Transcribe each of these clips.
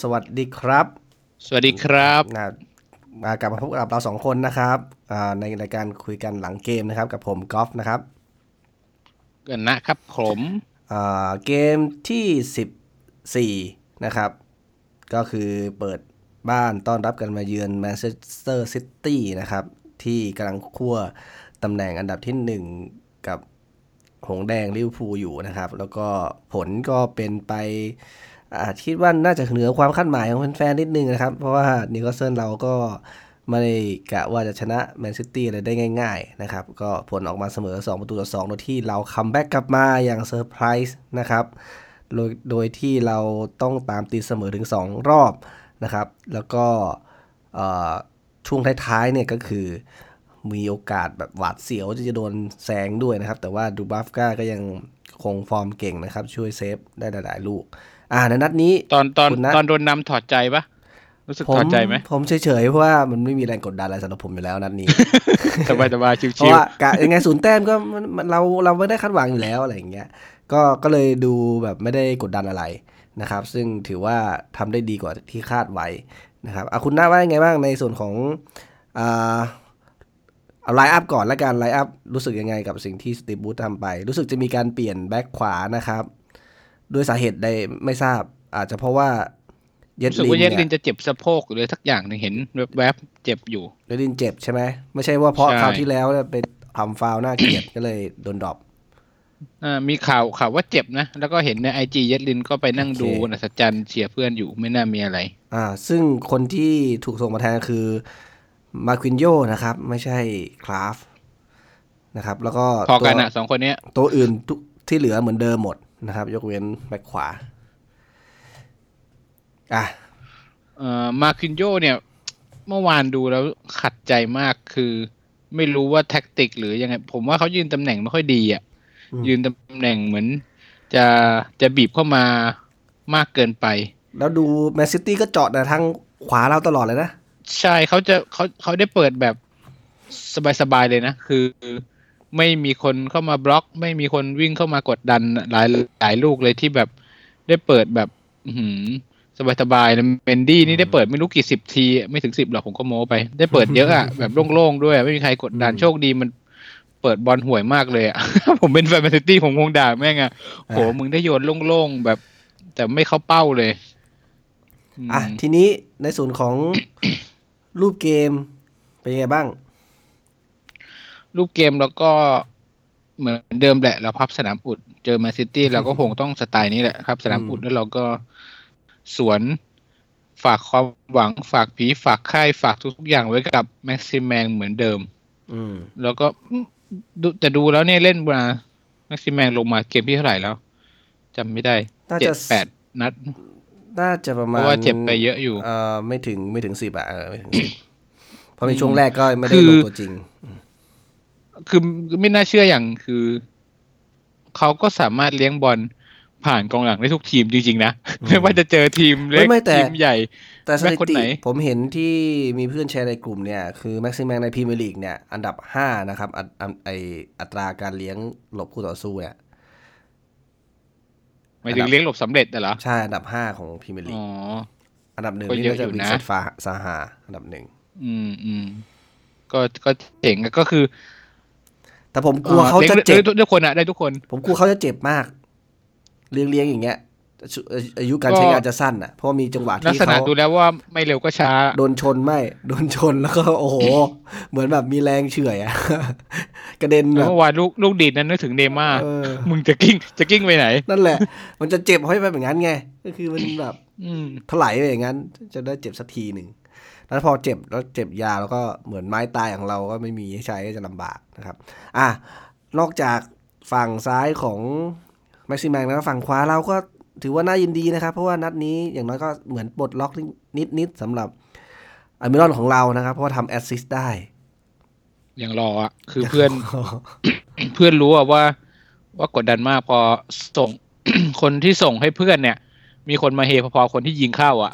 สวัสดีครับ สวัสดีครับนะมากลับมาพบกับเราสองคนนะครับอ่าในรายการคุยกันหลังเกมนะครับ กับผมกอล์ฟนะครับกันนะครับผมอ่าเกมที่14นะครับ ก็คือเปิดบ้านต้อนรับกันมาเยือนแมนเชสเตอร์ซิตี้นะครับ ที่กำลังคั่วตำแหน่งอันดับที่1กับหงส์แดงลิเวอร์พูลอยู่นะครับ แล้วก็ผลก็เป็นไป อ่าคิดว่าน่าจะเหนือความคาดหมายของแฟนๆนิดนึงนะครับ เพราะว่านิวคาสเซิลเราก็ไม่ได้กะว่าจะชนะแมนซิตี้อะไรได้ง่ายๆนะครับ ก็ผลออกมาเสมอ 2 ประตูต่อ2โดยที่เรา comeback กลับมาอย่างเซอร์ไพรส์นะครับ โดยโดยที่เราต้องตามตีเสมอถึง 2 รอบนะครับ แล้วก็ช่วงท้ายๆเนี่ยก็คือมีโอกาสแบบหวาดเสียวที่จะโดนแซงด้วยนะครับ แต่ว่าดูบัฟก้าก็ยังคงฟอร์มเก่งนะครับ ช่วยเซฟได้หลายๆลูก อ่าในนัดนี้ ตอนตอนคุณนะตอนโดนนำถอดใจปะรู้สึกผมถอดใจไหมผมเฉยๆเพราะว่ามันไม่มีแรงกดดันอะไรสำหรับผมอยู่แล้วนัดนี้สบายสบายชิวเพราะว่ากะยังไงศูนย์แต้มก็มันมันเราเราไม่ได้คาดหวังอยู่แล้วอะไรอย่างเงี้ยก็ก็เลยดูแบบไม่ได้กดดันอะไรนะครับ ซึ่งถือว่าทำได้ดีกว่าที่คาดไว้นะครับอะคุณน้าว่ายังไงบ้างในส่วนของอ่าเอา lineup ก่อนละกัน lineup รู้สึกยังไงกับสิ่งที่สตีฟ บรูซทำไป รู้สึกจะมีการเปลี่ยนแบ็คขวานะครับ ด้วยสาเหตุใดไม่ทราบ อาจจะเพราะว่าเยๆ เยดลิน รู้สึกว่าเยดลินเนี่ยจะเจ็บสะโพกหรือสักอย่างหนึ่งเห็นแวบๆเจ็บอยู่เยดลินเจ็บใช่ไหมไม่ใช่ว่าเพราะใช่คราวที่แล้วเนี่ยไปทำฟาวล์น่าเกลียดก็เลยโดน drop อ่ามีข่าวข่าวว่าเจ็บนะ แล้วก็เห็นใน IG เยดลินก็ไปนั่งโอเคดูอัฒจันทร์เชียร์เพื่อนอยู่ไม่น่ามีอะไร อ่า ซึ่งคนที่ถูกส่งมาแทนคือมาควินโยนะครับ ไม่ใช่คราฟนะครับ แล้วก็พอกันตัวอะสองคนเนี้ยตัวอื่นทุกที่เหลือเหมือนเดิมหมด นะครับ ยกเว้นแบ็คขวา อะเอ่อมาคินโยเนี่ย เมื่อวานดูแล้วขัดใจมากคือ ไม่รู้ว่าแท็กติก หรือยังไง ผมว่าเขายืนตำแหน่งไม่ค่อยดีอะอืมยืนตำแหน่งเหมือน จะจะบีบเข้ามามากเกินไป แล้วดูแมนซิตี้ิตี้ก็เจาะแต่ทางขวาเราตลอดเลยนะ ใช่เขาจะเขาเขาได้เปิดแบบสบายๆเลยนะ คือ ไม่มีคนเข้ามาบล็อก ไม่มีคนวิ่งเข้ามากดดันหลายหลายลูกเลยที่แบบได้เปิดแบบอื้อหือสบายๆนะเมนดี้นี่ได้เปิดไม่รู้กี่สิบที ไม่ถึงสิบหรอกผมก็โม้ไป ได้เปิดเยอะอะแบบโล่งๆด้วยอะไม่มีใครกดดันอืมโชคดีมันเปิดบอลห่วยมากเลยอะผมเป็นแฟนแมนซิตี้ผมคงด่าแม่งอะโหมึงได้โยนโล่งๆแบบ แต่ไม่เข้าเป้าเลยอะทีนี้ในส่วนของรูปเกมเป็นยังไงบ้าง รูปเกมแล้วก็เหมือนเดิมแหละ เราพับสนามอุด เจอแมนซิตี้เราก็คงต้องสไตล์นี้แหละครับ สนามอุดแล้วเราก็สวนฝากความหวังฝากผีฝากค่ายฝากทุกๆอย่างไว้กับแม็กซิมแมงเหมือนเดิม อืม แล้วก็อืมดูแต่ดูแล้วเนี่ยเล่นมาแม็กซิมแมงลงมาเกมที่เท่าไหร่แล้วจำไม่ได้น่าเจ็จะดแปดนัดน่าจะประเพมาณราะว่าเจ็บไปเยอะอยู่เอ่อไม่ถึงไม่ถึงสิบอะเออไม่ถึงสิบเพราะในช่วงแรกก็ไม่ได้คือลงตัวจริง คือไม่น่าเชื่ออย่างคือ เขาก็สามารถเลี้ยงบอลผ่านกองหลังได้ทุกทีมจริงๆนะ ไม่ว่าจะเจอทีมเล็กไม่ไม่แต่ทีมใหญ่ แต่สแม็กถิคนติไหนผมเห็นที่มีเพื่อนแชร์ในกลุ่มเนี่ย คือแม็กซิแมงในพรีเมียร์ลีกเนี่ย อันดับห้านะครับอัตอันไออัตราการเลี้ยงหลบคู่ต่อสู้เนี่ยหมายถึงเลี้ยงหลบสำเร็จน่ะเหรอ ใช่ อันดับห้าของพรีเมียร์ลีอ๋กออันดับหนึ่งก็นี่เยอะน่าจะอยู่วินนะเซนต์ฟาซาฮาอันดับหนึ่งอืมอืมก็ก็เจ๋งอะก็คือ แต่ผมกลัวเขาจะลี้ยงเจ็บได้ทุกคนอะได้ทุกคน ผมกลัวเขาจะเจ็บมาก เลี้ยงเลี้ยงอย่างเงี้ยอายุการใช้งานจะสั้นอะเพราะว่ามีจังหวะลักที่ษณะเขาดูแล้วว่าไม่เร็วก็ช้า โดนชนไม่ โดนชนแล้วก็โอ้โห เหมือนแบบมีแรงเฉื่อยอะกระเด็นแบบเมื่อวานลูกลูกดีดนั้นนึกถึงเนย์ม่าร์เออมึงจะกิ้งจะกิ้งไปไหน นั่นแหละ มันจะเจ็บให้ไปแบบนั้นไง ก็คือมันแบบอืมถลายไปอย่างนั้น จะได้เจ็บสักทีหนึ่ง แล้วพอเจ็บแล้วเจ็บยาแล้วก็เหมือนไม้ตายของเราก็ไม่มีใช้ก็จะลำบากนะครับ อะนอกจากฝั่งซ้ายของแม็กซิแมงแล้วฝั่งขวาเราก็ถือว่าน่ายินดีนะครับ เพราะว่านัดนี้อย่างน้อยก็เหมือนปลดล็อกนิดๆสำหรับอัลมิรอนของเรานะครับ เพราะว่าทำ assist ได้ อย่างรออะ คือเพื่อน เพื่อนรู้อะว่า ว่ากดดันมากพอส่งคนที่ส่งให้เพื่อนเนี่ย มีคนมาเฮพอๆคนที่ยิงเข้าอะ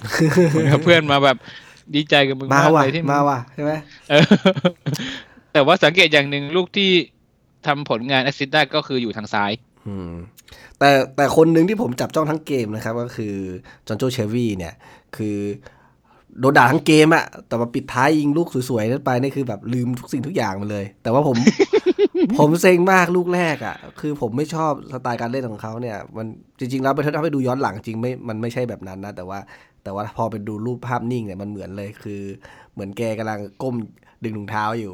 เพื่อนมาแบบ ดีใจกับมึงมาากว่ะเลยที่งมาว่ะใช่ไหมเออแต่ว่าสังเกตอย่างหนึ่งลูกที่ทำผลงาน assist ได้ก็คืออยู่ทางซ้าย อืม แต่แต่คนหนึ่งที่ผมจับจ้องทั้งเกมนะครับ ก็คือจอนโจเชลวีย์เนี่ย คือโดนด่าทั้งเกมอะแต่มาปิดท้ายยิงลูกสวยๆนั้นไปนี่คือแบบลืมทุกสิ่งทุกอย่างมาเลย แต่ว่าผม ผมเซ็งมากลูกแรกอะคือผมไม่ชอบสไตล์การเล่นของเขาเนี่ย มันจริงๆแล้วไปถ้าไปดูย้อนหลังจริงไม่มันไม่ใช่แบบนั้นนะแต่ว่า แต่ว่าพอไปดูรูปภาพนิ่งเนี่ยมันเหมือนเลยคือ เหมือนแกกำลังก้มดึงถุงเท้าอยู่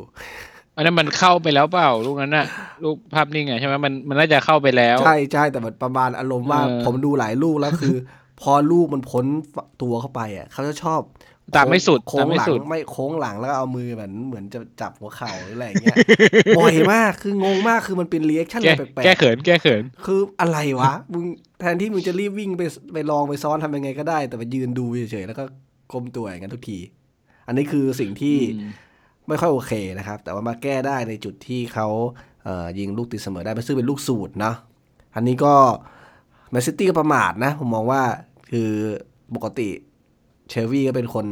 อันนั้นมันเข้าไปแล้วเปล่าลูกนั้นน่ะลูกภาพนิ่งไงใช่ไหมมันมันน่าจะเข้าไปแล้ว ใช่ใช่แต่มันประมาณอารมณ์ว่าเออผมดูหลายลูกแล้วคือ พอลูกมันพ้นตัวเข้าไปอะเขาจะชอบ ตามไม่สุดโค้ตามงไม่หลังสุดไม่โค้งหลังแล้วก็เอามือแบบเหมือนจะจับหัวเข่าหรืออะไรอย่างเงี้ยบ่อยมากคืองงมากคือมันเป็น reaction แก้อะไรแปลแก้กเขินแก้เขินๆคืออะไรวะมึงแทนที่มึงจะรีบวิ่งไปไปลองไปซ้อนทำยังไงก็ได้ แต่มายืนดูเฉยๆแล้วก็ก้มตัวอย่างนั้นทุกที อันนี้คือสิ่งที่อืมไม่ค่อยโอเคนะครับ แต่ว่ามาแก้ได้ในจุดที่เขาเอ่อยิงลูกตีเสมอได้ซึ่งเป็นลูกสูตรเนาะอันนี้ก็แมนซิตี้ก็ประมาทนะ ผมมองว่าคือปกติ เชลวีก็เป็นคน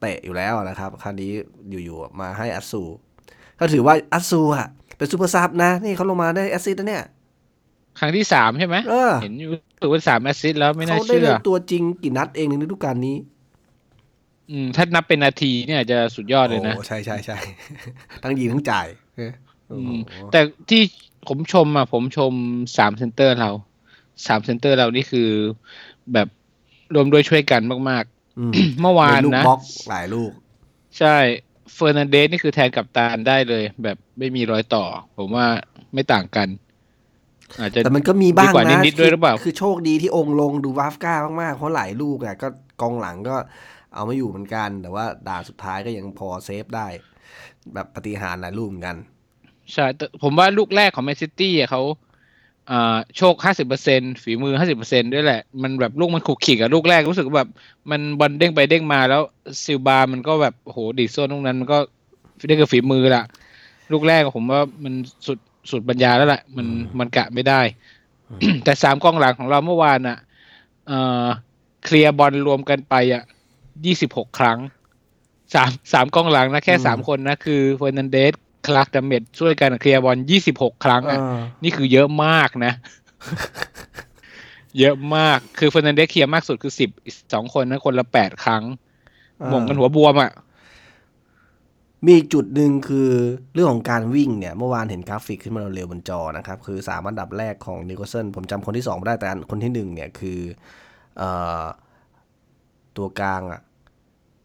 เตะอยู่แล้วนะครับ คราวนี้อยู่ๆมาให้อัสซู ก็ถือว่าอัสซูอะเป็น super sub นะ นี่เขาลงมาได้ assist นะเนี่ย ครั้งที่สามใช่ไหมเออเห็นอยู่ถือว่าสาม assist แล้วไม่น่าเขาได้เชื่อเล่นตัวจริงกี่นัดเองในฤดูกาลนี้ อืม ถ้านับเป็นนาทีเนี่ยจะสุดยอดเลยนะ โอ้ใช่ใช่ใช่ทั้งยิงทั้งจ่ายเออโอ้อืโหมแต่ที่ผมชมอะ ผมชมสามเซนเตอร์เราสามเซนเตอร์เรานี่คือแบบรวมด้วยช่วยกันมากอืมๆ เมื่อวานเป็นลูกนะบล็อกหลายลูก ใช่เฟอร์นันเดสนี่คือแทนกัปตันได้เลย แบบไม่มีรอยต่อ ผมว่าไม่ต่างกัน อาจจะแต่มันก็มีบ้างดีกว่านะนิดๆด้วยหรือเปล่า คือคือโชคดีที่องค์ลงดูบราฟก้ามากๆ เพราะหลายลูกอะก็กองหลังก็เอาไม่อยู่เหมือนกัน แต่ว่าด่านสุดท้ายก็ยังพอเซฟได้ แบบปาฏิหาริย์หลายลูกเหมือนกัน ใช่แต่ผมว่าลูกแรกของแมนซิตี้อะเขาอ่า โชคห้าสิบเปอร์เซ็นต์ฝีมือห้าสิบเปอร์เซ็นต์ด้วยแหละ มันแบบลูกมันขลุกขลิกอะลูกแรกรู้สึกว่าแบบ มันบอลเด้งไปเด้งมาแล้วซิลวามันก็แบบโอ้โหดีดโซนตรงนั้นมันก็ได้กับฝีมือละลูกแรกผมว่ามันสุดสุดบรรยายแล้วแหละมันมันกะไม่ได้ แต่สามกองหลังของเราเมื่อวานอะเอ่อเคลียร์บอลรวมกันไปอะยี่สิบหกครั้งสามสามกองหลังนะแค่อืมสามคนนะคือเฟอร์นันเดส คลาร์กดัมเมตต์ช่วยกันเคลียร์บอลยี่สิบหกครั้งอะนี่คือเยอะมากนะ เยอะมากคือเฟอร์นันเดสเคลียร์มากสุดคือสิบสองหนนะคนละแปดครั้งโหม่งกันหัวบวมอะมีอีกจุดหนึ่งคือเรื่องของการวิ่งเนี่ย เมื่อวานเห็นกราฟิกขึ้นมาเร็วๆบนจอนะครับ คือสามอันดับแรกของนิวคาสเซิลผมจำคนที่สองไม่ได้แต่อันคนที่หนึ่งเนี่ยคือเอ่อตัวกลางอะ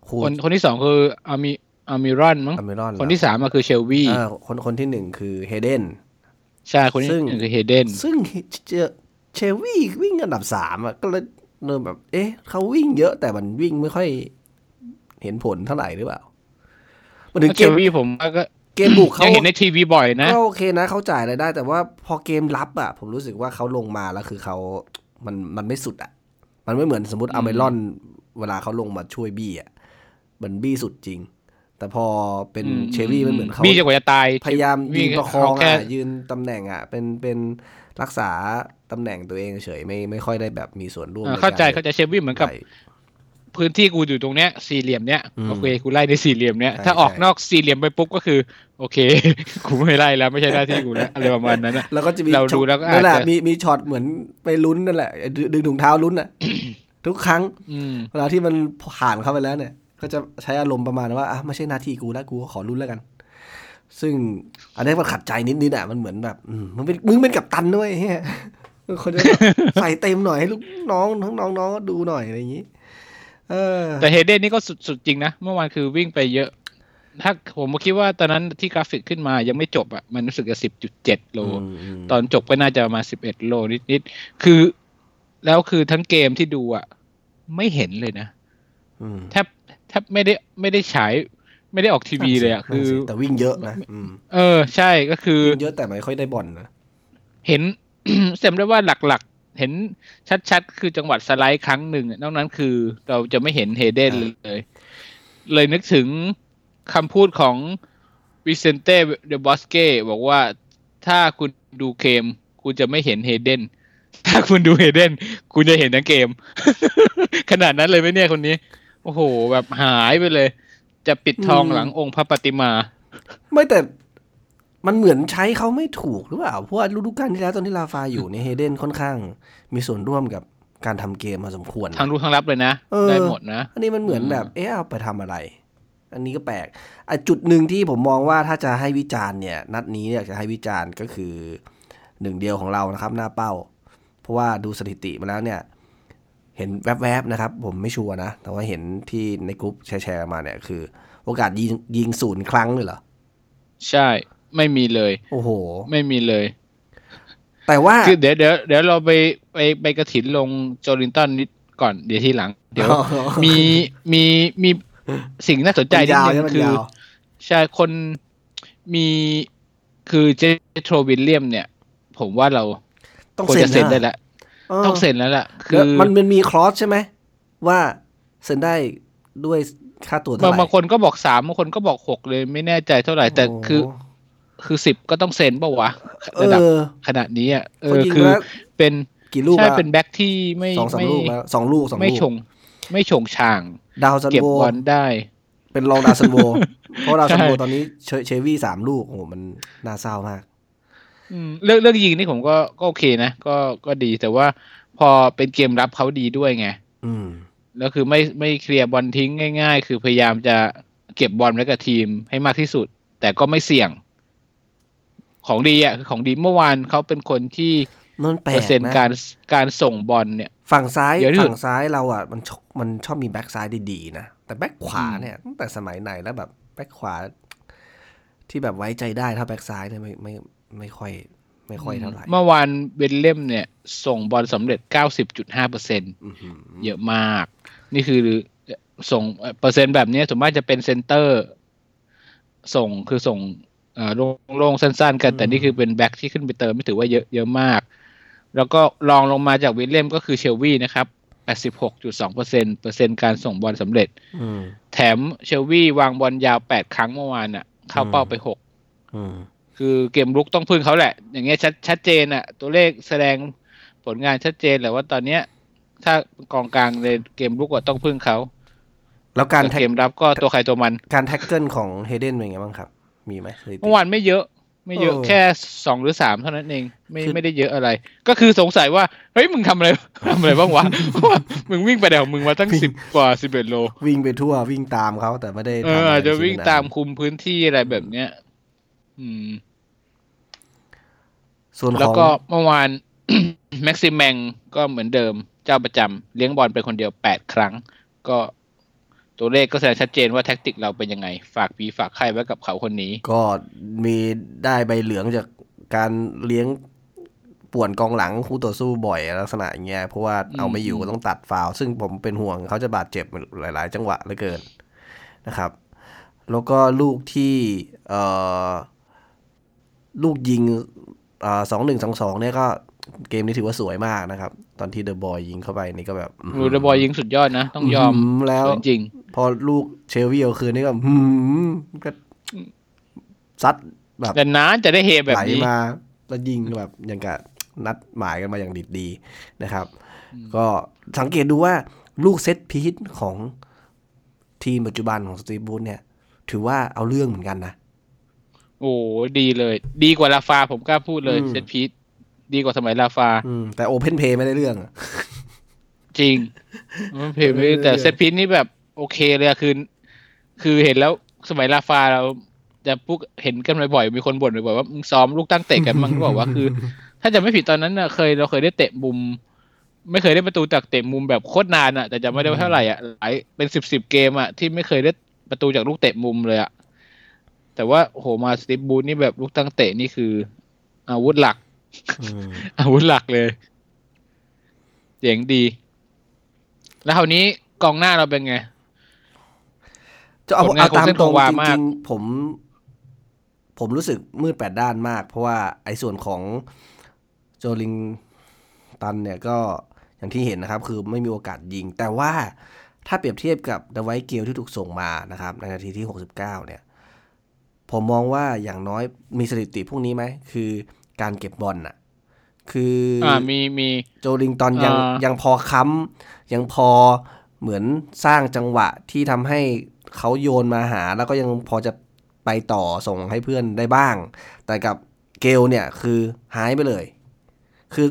คูคนคนที่สองคืออัลมิ อัลมิรอนมั้งอัลมิรอนคนที่สามอะคือเชลวีย์เออคนคนที่หนึ่งคือเฮเดนใช่คนที่ซึ่งหนึ่งคือเฮเดนซึ่งเจอเชลวี่วิ่งอันดับสามอะก็เลยเริ่มแบบ เอ๊ะเขาวิ่งเยอะแต่มันวิ่งไม่ค่อยเห็นผลเท่าไหร่หรือเปล่ามาถึงเชเกมลวีผมว่าก็เกมบุกเขายังเห็นในทีวีบ่อยนะก็โอเคนะเขาจ่ายอะไรได้ แต่ว่าพอเกมรับอะ ผมรู้สึกว่าเขาลงมาแล้วคือเขามันมันไม่สุดอะ มันไม่เหมือนสมมติอืมอเมรอน เวลาเขาลงมาช่วยบี้อะ มันบี้สุดจริง แต่พอเป็นเชลวี่มันเหมือนเขาบี้จนกว่าจะตายพยายามยืนประคองเาแค่อะยืนตำแหน่งอะ เป็นเป็นรักษาตำแหน่งตัวเองเฉยไม่ไม่ค่อยได้แบบมีส่วนร่วมอ่าในเข้าใจกรเข้าใจเชลวีเหมือนกับไปพื้นที่กูอยู่ตรงเนี้ย สี่เหลี่ยมเนี้ยอืมโอเคกูไล่ในสี่เหลี่ยมเนี้ยใช่ถ้าออกใช่นอกสี่เหลี่ยมไปปุ๊บก็คือ โอเคกูไม่ไล่แล้วไม่ใช่หน้าที่กูแล้วอะไรประมาณนั้นอะแล้วก็จะมีเราดูช็อตแล้วก็อาจนั่นแหละจะมีมีช็อตเหมือนไปลุ้นนั่นแหละดึงดึงถุงเท้าลุ้นอะทุกครั้งอืมเวลาที่มันผ่านเข้าไปแล้วเนี่ย ก็จะใช้อารมณ์ประมาณว่าอะไม่ใช่หน้าที่กูแล้วกูก็ขอลุ้นแล้วกัน ซึ่งอันนี้มันขัดใจนิดๆอะมันเหมือนแบบอืมมึงเป็นมึงเป็นกัปตันด้วยเฮียคนจะแบบใส่เต็มหน่อยให้ลูกน้องทั้งน้องๆก็ดูหน่อยอะไรอย่างนี้เออ แต่เฮเดนนี่ก็สุดสุดจริงนะเมื่อวานคือวิ่งไปเยอะ ถ้าผมคิดว่าตอนนั้นที่กราฟิกขึ้นมายังไม่จบอะมันรู้สึกจะสิบจุดเจ็ดโล ตอนจบก็น่าจะประมาสิบเอ็ดโลนิดๆคือ แล้วคือทั้งเกมที่ดูอะ ไม่เห็นเลยนะอืมแทบ แทบไม่ได้ไม่ได้ฉายไม่ได้ออกทีวีเลยอะนั่นคือสิแต่วิ่งเยอะนะอืมเออ ใช่ก็คือวิ่งเยอะแต่ไม่ค่อยได้บอลนะเห็นเต็มได้ว่าหลักๆ เห็นชัดๆ คือจังหวัดสไลด์ครั้งหนึ่งอะนอกนั้นคือเราจะไม่เห็นเฮเดนเลย เลยนึกถึงคำพูดของวิเซนเต้เดบอสเก้บอกว่าถ้าคุณดูเกมคุณจะไม่เห็นเฮเดนถ้าคุณดูเฮเดนคุณจะเห็นทั้งเกม ขนาดนั้นเลยไหมเนี่ยคนนี้ โอ้โห แบบหายไปเลย จะปิดทองหลังองค์พระปฏิมา ไม่แต่มันเหมือนใช้เขาไม่ถูกหรือเปล่า เพราะว่าฤดูกาลที่แล้วตอนที่ลาฟาอยู่เนี่ยเฮเดนค่อนข้าง มีส่วนร่วมกับการทำเกมมาสมควรนะทั้งรู้ทั้งรับเลยนะเออได้หมดนะ อันนี้มันเหมือนอืมแบบเอ๊ะเอาไปทำอะไร อันนี้ก็แปลกอะจุดหนึ่งที่ผมมองว่าถ้าจะให้วิจารณ์เนี่ย นัดนี้อยากจะให้วิจารณ์ก็คือหนึ่งเดียวของเรานะครับ หน้าเป้า เพราะว่าดูสถิติมาแล้วเนี่ย เห็นแวบๆนะครับ ผมไม่ชัวร์นะ แต่ว่าเห็นที่ในกรุ๊ปแชร์ๆมาเนี่ยคือ โอกาสยิงยิงศูนย์ครั้งเลยเหรอ ใช่ไม่มีเลย โอ้โห ไม่มีเลย แต่ว่าคือเดี๋ยวเดี๋ยวเดี๋ยวเราไปไปไปกระถินลงโจลินตันนิดก่อนเดี๋ยวทีหลัง เดี๋ยวมีมีมีสิ่งน่าสนใจนิดยาวนึใช่งไหมคือยาวใช่คนมีคือเจโทรวิลเลียมเนี่ย ผมว่าเราต้องควรเซ็นจะเซ็นได้นะแล้ว ต้องเซ็นแล้วล่ะคืแล้วอมันมันมีคลอสใช่ไหม ว่าเซ็นได้ด้วยค่าตัวเท่าบางไหร่บางคนก็บอกสามบางคนก็บอกหกเลยไม่แน่ใจเท่าไหร่ แต่โอ้คือ คือสิบก็ต้องเซ็นป่าวะเอระดับอขนาดนี้อะเอเขาอยิงคือแล้วเป็นกี่ลูกใช่แล้วเป็นแบ็คที่ไม่สองสามไม่ลูกแล้วสองลูกสองไม่ลูกชง ไม่ชงช่าง ดาวซันเก็บโวบอลได้ เป็นรองดาวซันโวเพราะดาวซันโวใช่ตอนนี้เชเชวี่สามลูกโอ้โหมันน่าเศร้ามากอืม เรื่องเรื่องยิงนี่ผมก็ก็โอเคนะก็ก็ดีแต่ว่าพอเป็นเกมรับเขาดีด้วยไงอืมแล้วคือไม่ไม่เคลียร์บอลทิ้งง่าย ๆ คือพยายามจะเก็บบอลไว้กับทีมให้มากที่สุด แต่ก็ไม่เสี่ยง ของดีอะคือของดีเมื่อวานเขาเป็นคนที่มันแปลเปอกร์เซ็นต์นะการการส่งบอลเนี่ย ฝั่งซ้ายเดี๋ยวที่สุดฝั่งซ้ายเราอะมันชอบมันชอบมีแบ็กซ้ายดีๆนะแต่แบ็กขวาเนี่ยตั้งแต่สมัยไหนแล้วแบบแบ็กขวา ที่แบบไว้ใจได้ถ้าแบ็กซ้ายเนี่ยไม่ไม่ ไม่ค่อย ไม่ค่อยเท่าไหร่ เมื่อวานวิลเลมส์เนี่ย ส่งบอลสำเร็จ 90.5เปอร์เซ็นต์อื้อหือเยอะมาก นี่คือส่งเปอร์เซ็นต์แบบนี้ส่วนมากจะเป็นเซนเตอร์ ส่งคือส่งเอ่อโล่งๆสั้น ๆ กัน แต่นี่คือเป็นแบ็คที่ขึ้นไปเติมไม่ถือว่าเยอะเยอะมาก แล้วก็รองลงมาจากวิลเลมส์ก็คือเชลวีย์นะครับ86.2เปอร์เซ็นต์เปอร์เซ็นต์การส่งบอลสำเร็จอืมแถมเชลวีย์วางบอลยาว 8 ครั้งเมื่อวานอะ เข้าเป้าไป6อืม คือเกมรุกต้องพึ่งเขาแหละ อย่างเงี้ยชัดชัดเจนอะตัวเลขแสดงผลงานชัดเจนแหละว่าตอนเนี้ย ถ้ากองกลางในเกมรุกก็ต้องพึ่งเขาแล้วการแต่แท็กเกมรับก็ตัวใครตัวมัน การ tackle ของเฮเดนเป็นไงบ้างครับ มีไหมสถิติเมื่อวานไม่เยอะ ไม่เยอะเออแค่สองหรือสามเท่านั้นเอง ไม่คือไม่ได้เยอะอะไร ก็คือสงสัยว่า เฮ้ยมึงทำอะไรทำอะไรบ้างวะเพราะว่ามึงวิ่งไปเดี๋ยวมึงมาตั้งสิบกว่าสิบเอ็ดโล วิ่งไปทั่ววิ่งตามเขาแต่ไม่ได้เอทำออะไรอาจจะชิ้นวิ่งนั้นตามคุมพื้นที่อะไรแบบเนี้ย อืม ส่วนขแล้วองก็เมื่อวานแม็กซิมแมงก็เหมือนเดิมเจ้าประจำเลี้ยงบอลไปคนเดียวแปดครั้ง ก็ตัวเลขก็แสดงชัดเจนว่าแท็กติกเราเป็นยังไง ฝากปีฝากไข่ไว้กับเขาคนนี้ ก็มีได้ใบเหลืองจากการเลี้ยงป่วนกองหลังคู่ต่อสู้บ่อยลักษณะอย่างเงี้ยเพราะว่าเอาไม่อยู่ก็ต้องตัดฟาวล์ซึ่งผมเป็นห่วงเขาจะบาดเจ็บหลาย ๆ จังหวะเหลือเกินนะครับ แล้วก็ลูกที่เอ่อ ลูกยิงสองหนึ่งสองสองเนี่ยก็เกมนี้ถือว่าสวยมากนะครับ ตอนที่เดอะบอยยิงเข้าไปนี่ก็แบบรูดบอยยิงสุดยอดนะ ต้องยอมมแล้วจริง พอลูกเชลวีเอาคืนนี่ก็หืมก็ซัดแบบๆแต่นานจะได้เฮแบบไหลนี้มา แล้วยิงแบบอย่างกับนัดหมายกันมาอย่างดิดดีนะครับ ก็สังเกตดูว่าลูกเซตพีทของทีมปัจจุบันของสตีฟบรูซเนี่ย ถือว่าเอาเรื่องเหมือนกันนะ โอ้ดีเลย ดีกว่าราฟาผมกล้าพูดเลยอืม set piece ดีกว่าสมัยราฟา อืมแต่ open play ไม่ได้เรื่องอะ จริง มัน play ไม่ได้แต่ set piece นี่แบบโอเคเลยอะคือ คือเห็นแล้วสมัยราฟาเราจะพูดเห็นกันบ่อยๆมีคนบ่นบ่อยๆว่ามึงซ้อมลูกตั้งเตะกันมั้งก็บอกว่าคือ ถ้าจะไม่ผิดตอนนั้นน่ะเคยเราเคยได้เตะมุม ไม่เคยได้ประตูจากเตะมุมแบบโคตรนานอะแต่จะไม่ได้ว่าเท่าไหร่อะหลายเป็นสิบสิบเกมอะที่ไม่เคยได้ประตูจากลูกเตะมุมเลยอะ แต่ว่าโอ้โหมาสติปบูธนี่แบบลูกตั้งเตะนี่คือ อาวุธหลักอืมอาวุธหลักเลยเจ๋งดี แล้วคราวนี้กองหน้าเราเป็นไงจะเอาผลงานเอาตามของเส้นตรงของวาจมากริงๆผม ผมรู้สึกมืดแปดด้านมาก เพราะว่าไอ้ส่วนของโจลิงตันเนี่ยก็อย่างที่เห็นนะครับ คือไม่มีโอกาสยิง แต่ว่าถ้าเปรียบเทียบกับเดวายเกลที่ถูกส่งมานะครับ ในนาทีที่ 69 เนี่ย ผมมองว่าอย่างน้อยมีสถิติพวกนี้ไหม คือการเก็บบอลน่ะ คืออ่ามีมีโจลิงตันยังอ่ายัยังพอค้ำยังพอเหมือนสร้างจังหวะที่ทำให้เขาโยนมาหา แล้วก็ยังพอจะไปต่อส่งให้เพื่อนได้บ้าง แต่กับเกลเนี่ยคือหายไปเลย คือ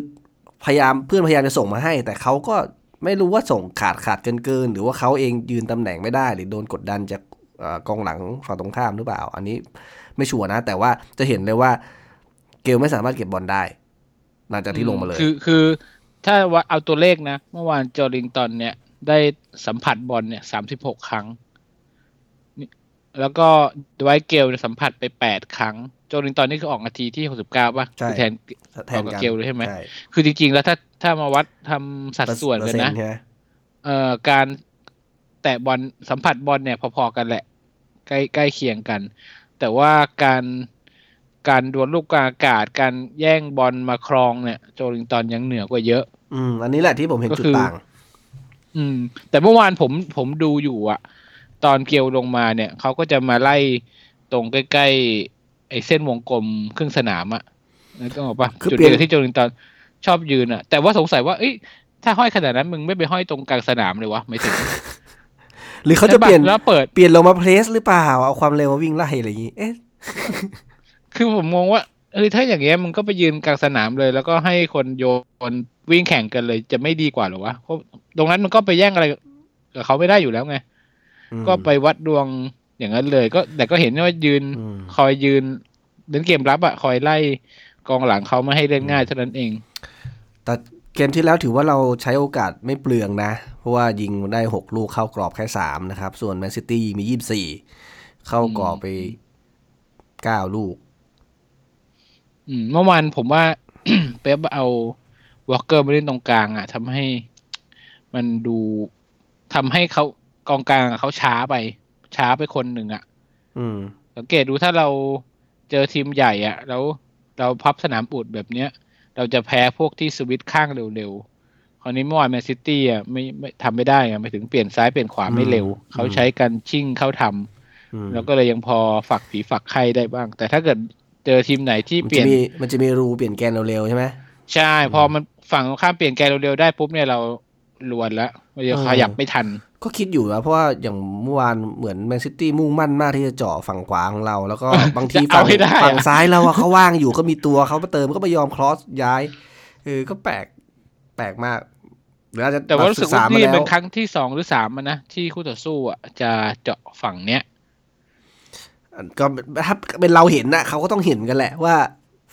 พพยายามเพื่อนพยายามจะส่งมาให้ แต่เขาก็ไม่รู้ว่าส่งขาดขาดเกินเกินหรือว่าเขาเองยืนตำแหน่งไม่ได้ หรือโดนกดดันจากเอ่อ กองหลังฝั่งตรงข้ามหรือเปล่า อันนี้ไม่ชัวร์นะ แต่ว่าจะเห็นเลยว่าเกลไม่สามารถเก็บบอลได้ หลังจากที่ลงมาเลย คือคือถ้าว่าเอาตัวเลขนะ เมื่อวานจอริงตันเนี่ยได้สัมผัสบอลเนี่ยสามสิบหกครั้งนี่แล้วก็ดไวท์เกลเนี่ยสัมผัสไปแปดครั้งโจลิงตันนี่คือออกนาทีที่หกสิบเก้าป่ะใช่คือแทนแทนเอากับกันเกลเลยใช่ไหมใช่คือจริงๆ แล้วถ้าถ้ามาวัดทำสัดส่วนกันนะเปอร์เซ็ต์ใช่ไหมเอ่อการ แตะบอลสัมผัสบอลเนี่ยพอๆกันแหละ ใกล้ใกล้เคียงกัน แต่ว่าการการดวลลูกกลางอากาศ การแย่งบอลมาครองเนี่ย โจลิงตันยังเหนือกว่าเยอะ อืม อันนี้แหละที่ผมเห็นก็จุคืดอต่าง อืม แต่เมื่อวานผมผมดูอยู่อะตอนเกลลงมาเนี่ยเขาก็จะมาไล่ตรงใกล้ๆไอ้เส้นวงกลมครึ่งสนามอะนึกออกปะคือจุดเปลี่เดียนยวที่โจลิงตันชอบยืนอะแต่ว่าสงสัยว่าเอ้ยถ้าห้อยขนาดนั้นมึงไม่ไปห้อยตรงกลางสนามเลยวะไม่ถึง หรือเขาจะเปลี่ยนแล้วเปิดเปลี่ยนลงมาเพลสหรือเปล่า เอาความเร็วมาวิ่งไล่อะไรอย่างงี้ เอ๊ะ คือผมมองว่าเออถ้าอย่างเงี้ยมึงก็ไปยืนกลางสนามเลย แล้วก็ให้คนโยนวิ่งแข่งกันเลย จะไม่ดีกว่าเหรอวะเพราะตรงนั้นมันก็ไปแย่งอะไรกับเขาไม่ได้อยู่แล้วไงอืมก็ไปวัดดวงอย่างนั้นเลย ก็แต่ก็เห็นว่ายืนอืมคอยยืนเล่นเกมรับอะคอยไล่กองหลังเขาไม่ให้เล่นง่ายเท่านั้นเองแต่ เกมที่แล้วถือว่าเราใช้โอกาสไม่เปลืองนะ เพราะว่ายิงได้ 6 ลูกเข้ากรอบแค่ 3 นะครับ ส่วนแมนซิตี้มี 24 เข้ากรอบไป 9 ลูกอืมเมื่อวานผมว่าเป๊ปเอาวอลเกอร์มาเล่นตรงกลางอะทำให้มันดูทำให้เขากองกลางอะเขาช้าไป ช้าไปคนหนึ่งอะอืมสังเกตดูถ้าเราเจอทีมใหญ่อะแล้วเราพับสนามอุดแบบเนี้ย เราจะแพ้พวกที่สวิตช์ข้างเร็วๆ คราวนี้เมื่อวานแมนซิตี้อะไม่ไม่ทำไม่ได้อะไม่ถึงเปลี่ยนซ้ายเปลี่ยนขวาไม่เร็วอืมเขาใช้กันชิ่งเข้าทำอืมแล้วก็เลยยังพอฝักผีฝักไข้ได้บ้าง แต่ถ้าเกิดเจอทีมไหนที่มันเปลี่จะยนมีมันจะมีรูเปลี่ยนแกนเร็วๆใช่ไหมใช่ พอมันฝั่งตรงข้ามเปลี่ยนแกนเร็วๆได้ปุ๊บเนี่ยเราลวนแล้วมันจะขยับไม่ทัน ก็คิดอยู่นะเพราะว่าอย่างเมื่อวานเหมือนแมนซิตี้มุ่งมั่นมากที่จะเจาะฝั่งขวาของเรา แล้วก็บางทีจะเอาฝั่งให้ได้อะฝั่งซ้ายเราอะเขาว่างอยู่ก็มีตัวเขามาเติมก็ไม่ยอมครอสย้ายเออก็แปลกแปลกมากหรืออาจจะแต่ว่ารู้สึกว่ามานี่แล้วเป็นครั้งที่สองหรือสามอะนะที่คู่ต่อสู้อะจะเจาะฝั่งเนี้ยก็ถ้าเป็นเราเห็นนะเขาก็ต้องเห็นกันแหละว่า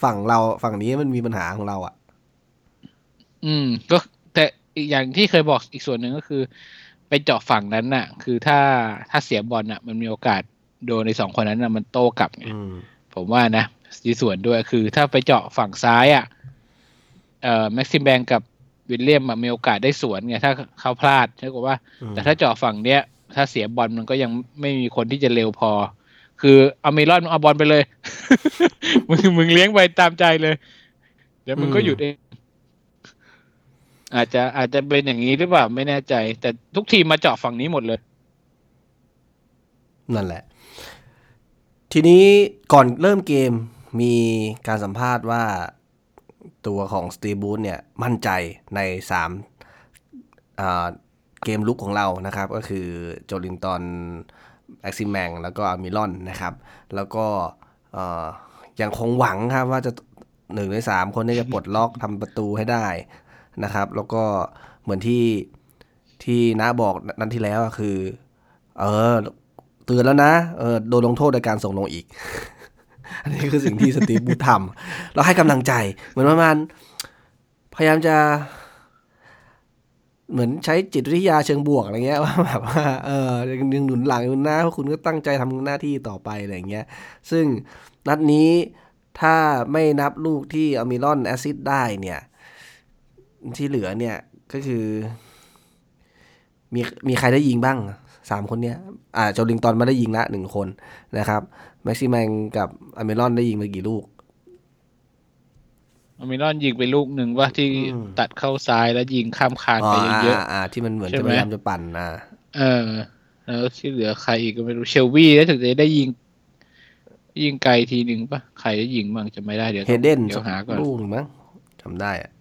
ฝั่งเราฝั่งนี้มันมีปัญหาของเราอะ อืม ก็แต่อีกอย่างที่เคยบอกอีกส่วนหนึ่งก็คือ ไปเจาะฝั่งนั้นน่ะ คือถ้าถ้าเสียบอลน่ะ มันมีโอกาสโดนในสองคนนั้นน่ะมันโต้กลับไงอืมผมว่านะมีส่วนด้วยคือถ้าไปเจาะฝั่งซ้ายอะเอ่อแม็กซิมแบงกับวิลเลียมอะมีโอกาสได้สวนไงถ้าเขาพลาดใช่กว่าอืมแต่ถ้าเจาะฝั่งเนี้ย ถ้าเสียบอลมันก็ยังไม่มีคนที่จะเร็วพอ คือเอาเมลอนเอาบอลไปเลย มึงมึงเลี้ยงไปตามใจเลย เดี๋ยวมึงก็หยุดเอง อาจจะอาจจะเป็นอย่างนี้หรือเปล่าไม่แน่ใจ แต่ทุกทีมมาเจาะฝั่งนี้หมดเลย นั่นแหละ ทีนี้ก่อนเริ่มเกมมีการสัมภาษณ์ว่าตัวของสตีบูธเนี่ย มั่นใจในสามเกมลุกของเรานะครับ ก็คือโจลิงตันแอ็กซิแมงแล้วก็อามิลอนนะครับ แล้วก็ยังคงหวังครับว่าจะหนึ่งในสามคนนี้จะปลดล็อกทำประตูให้ได้ นะครับ แล้วก็เหมือนที่ที่น้าบอกนั้นที่แล้วคือ เออเตือนแล้วนะเออโดนลงโทษโดยการส่งลงอีก อันนี้คือสิ่งที่สตีฟบูธทำเราให้กำลังใจ เหมือนประมาณพยายามจะ เหมือนใช้จิตวิทยาเชิงบวกอะไรเงี้ยว่าแบบว่าเออยังหนุนหลังอยู่นะเพราะคุณก็ตั้งใจทำหน้าที่ต่อไปอะไรเงี้ย ซึ่งนัดนี้ถ้าไม่นับลูกที่อมิรอนแอซิดได้เนี่ย ที่เหลือเนี่ยก็คือ มีมีใครได้ยิงบ้างสามคนเนี้ย อ่าโจลิงตอนมาได้ยิงละหนึ่งคนนะครับแม็กซิแมงกับอเมรอนได้ยิงไปกี่ลูกอเมรอนยิงไปลูกหนึ่งว่าที่อืมตัดเข้าซ้ายแล้วยิงข้ามคานอ๋อไปอ่าเยอะอ่าอ่า ที่มันเหมือนใช่จะไหพมยายามจะปั่นอ่าๆเออ แล้วที่เหลือใครอีกก็ไม่รู้เชลวี่แล้วถึงจะได้ยิง ยิงไกลทีหนึ่งปะใครจะยิงบ้างจะไม่ได้เดี๋ยวเฮเดนเดี๋ยวหาก่อนลูกหนึ่งมั้งจำได้อะเออ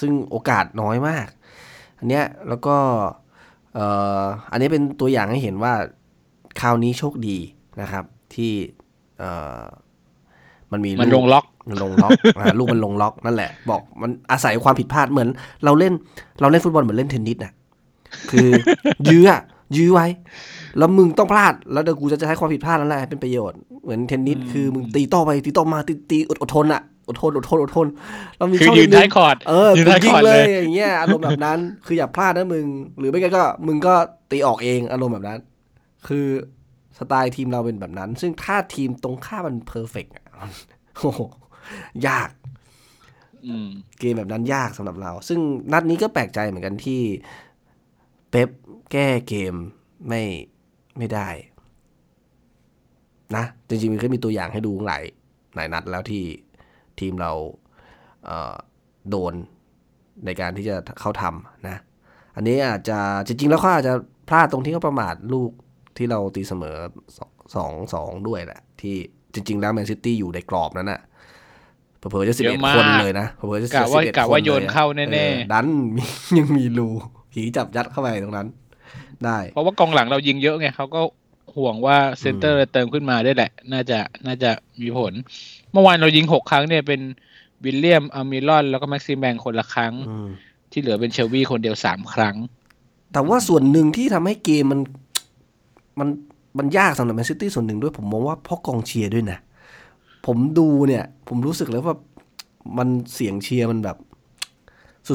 ซึ่งโอกาสน้อยมาก อันเนี้ยแล้วก็เอ่ออันนี้เป็นตัวอย่างให้เห็นว่าคราวนี้โชคดีนะครับ ที่เอ่อมันมีมันลงล็อกมันลงล็อกอ่าลูกมันลงล็อกนั่นแหละ บอกมันอาศัยความผิดพลาดเหมือน เราเล่นเราเล่นฟุตบอลเหมือนเล่นเทนนิสน่ะ คือยื้ออะ ยื้อไว้ แล้วมึงต้องพลาด แล้วเดี๋ยวกูจะใช้ความผิดพลาดนั่นแหละให้เป็นประโยชน์ เหมือนเทนนิสคือมึงตีโต้ไปตีโต้มาตีตีอดอดทนอะอดทนอดทนอดทนเรามีคือช่องยืนนิดนึท้างยคอร์ดเออยืนกูท้ายยิคงอร์ดเลเลยยอย่างเงี้ยอารมณ์แบบนั้น คืออย่าพลาดนะมึง หรือไม่งั้นก็มึงก็ตีออกเองอารมณ์แบบนั้น คือสไตล์ทีมเราเป็นแบบนั้น ซึ่งถ้าทีมตรงข้ามมันเพอร์เฟกต์โอ้โหยากอืมเกมแบบนั้นยากสำหรับเรา ซึ่งนัดนี้ก็แปลกใจเหมือนกันที่เป๊ป แก้เกมไม่ไม่ได้ นะ จริงๆมันก็มีตัวอย่างให้ดูหลายหลายนัดแล้วที่ทีมเราเอ่อโดนในการที่จะเข้าทำนะ อันนี้อาจจะจริง ๆ แล้วเขาอาจจะพลาดตรงที่เขาประมาทลูกที่เราตีเสมอสองสองสองด้วยแหละ ที่จริง ๆ แล้วแมนซิตี้อยู่ในกรอบนั้นน่ะเผื่อๆจะสิบเยเอ็ดอะมากคนเลยนะเผื่อๆจะกะว่า11กะว่าคโยนลอะเข้าแน่ๆออดันมียังมีรูผีจับยัดเข้าไปตรงนั้น ได้ เพราะว่ากองหลังเรายิงเยอะไงเขาก็ห่วงว่าเซนเตอร์เติมขึ้นมาได้แหละ น่าจะน่าจะมีผล เมื่อวานเรายิงหกครั้งเนี่ยเป็นวิลเลียมอัลมิรอน แล้วก็แม็กซิแม็งคนละครั้งอืมที่เหลือเป็นเชลวีย์คนเดียวสามครั้ง แต่ว่าส่วนหนึ่งที่ทำให้เกมมันมันมันยากสำหรับแมนซิตี้ส่วนหนึ่งด้วยผมมองว่าเพราะกองเชียร์ด้วยนะ ผมดูเนี่ย ผมรู้สึกแล้วว่ามันเสียงเชียร์มันแบบ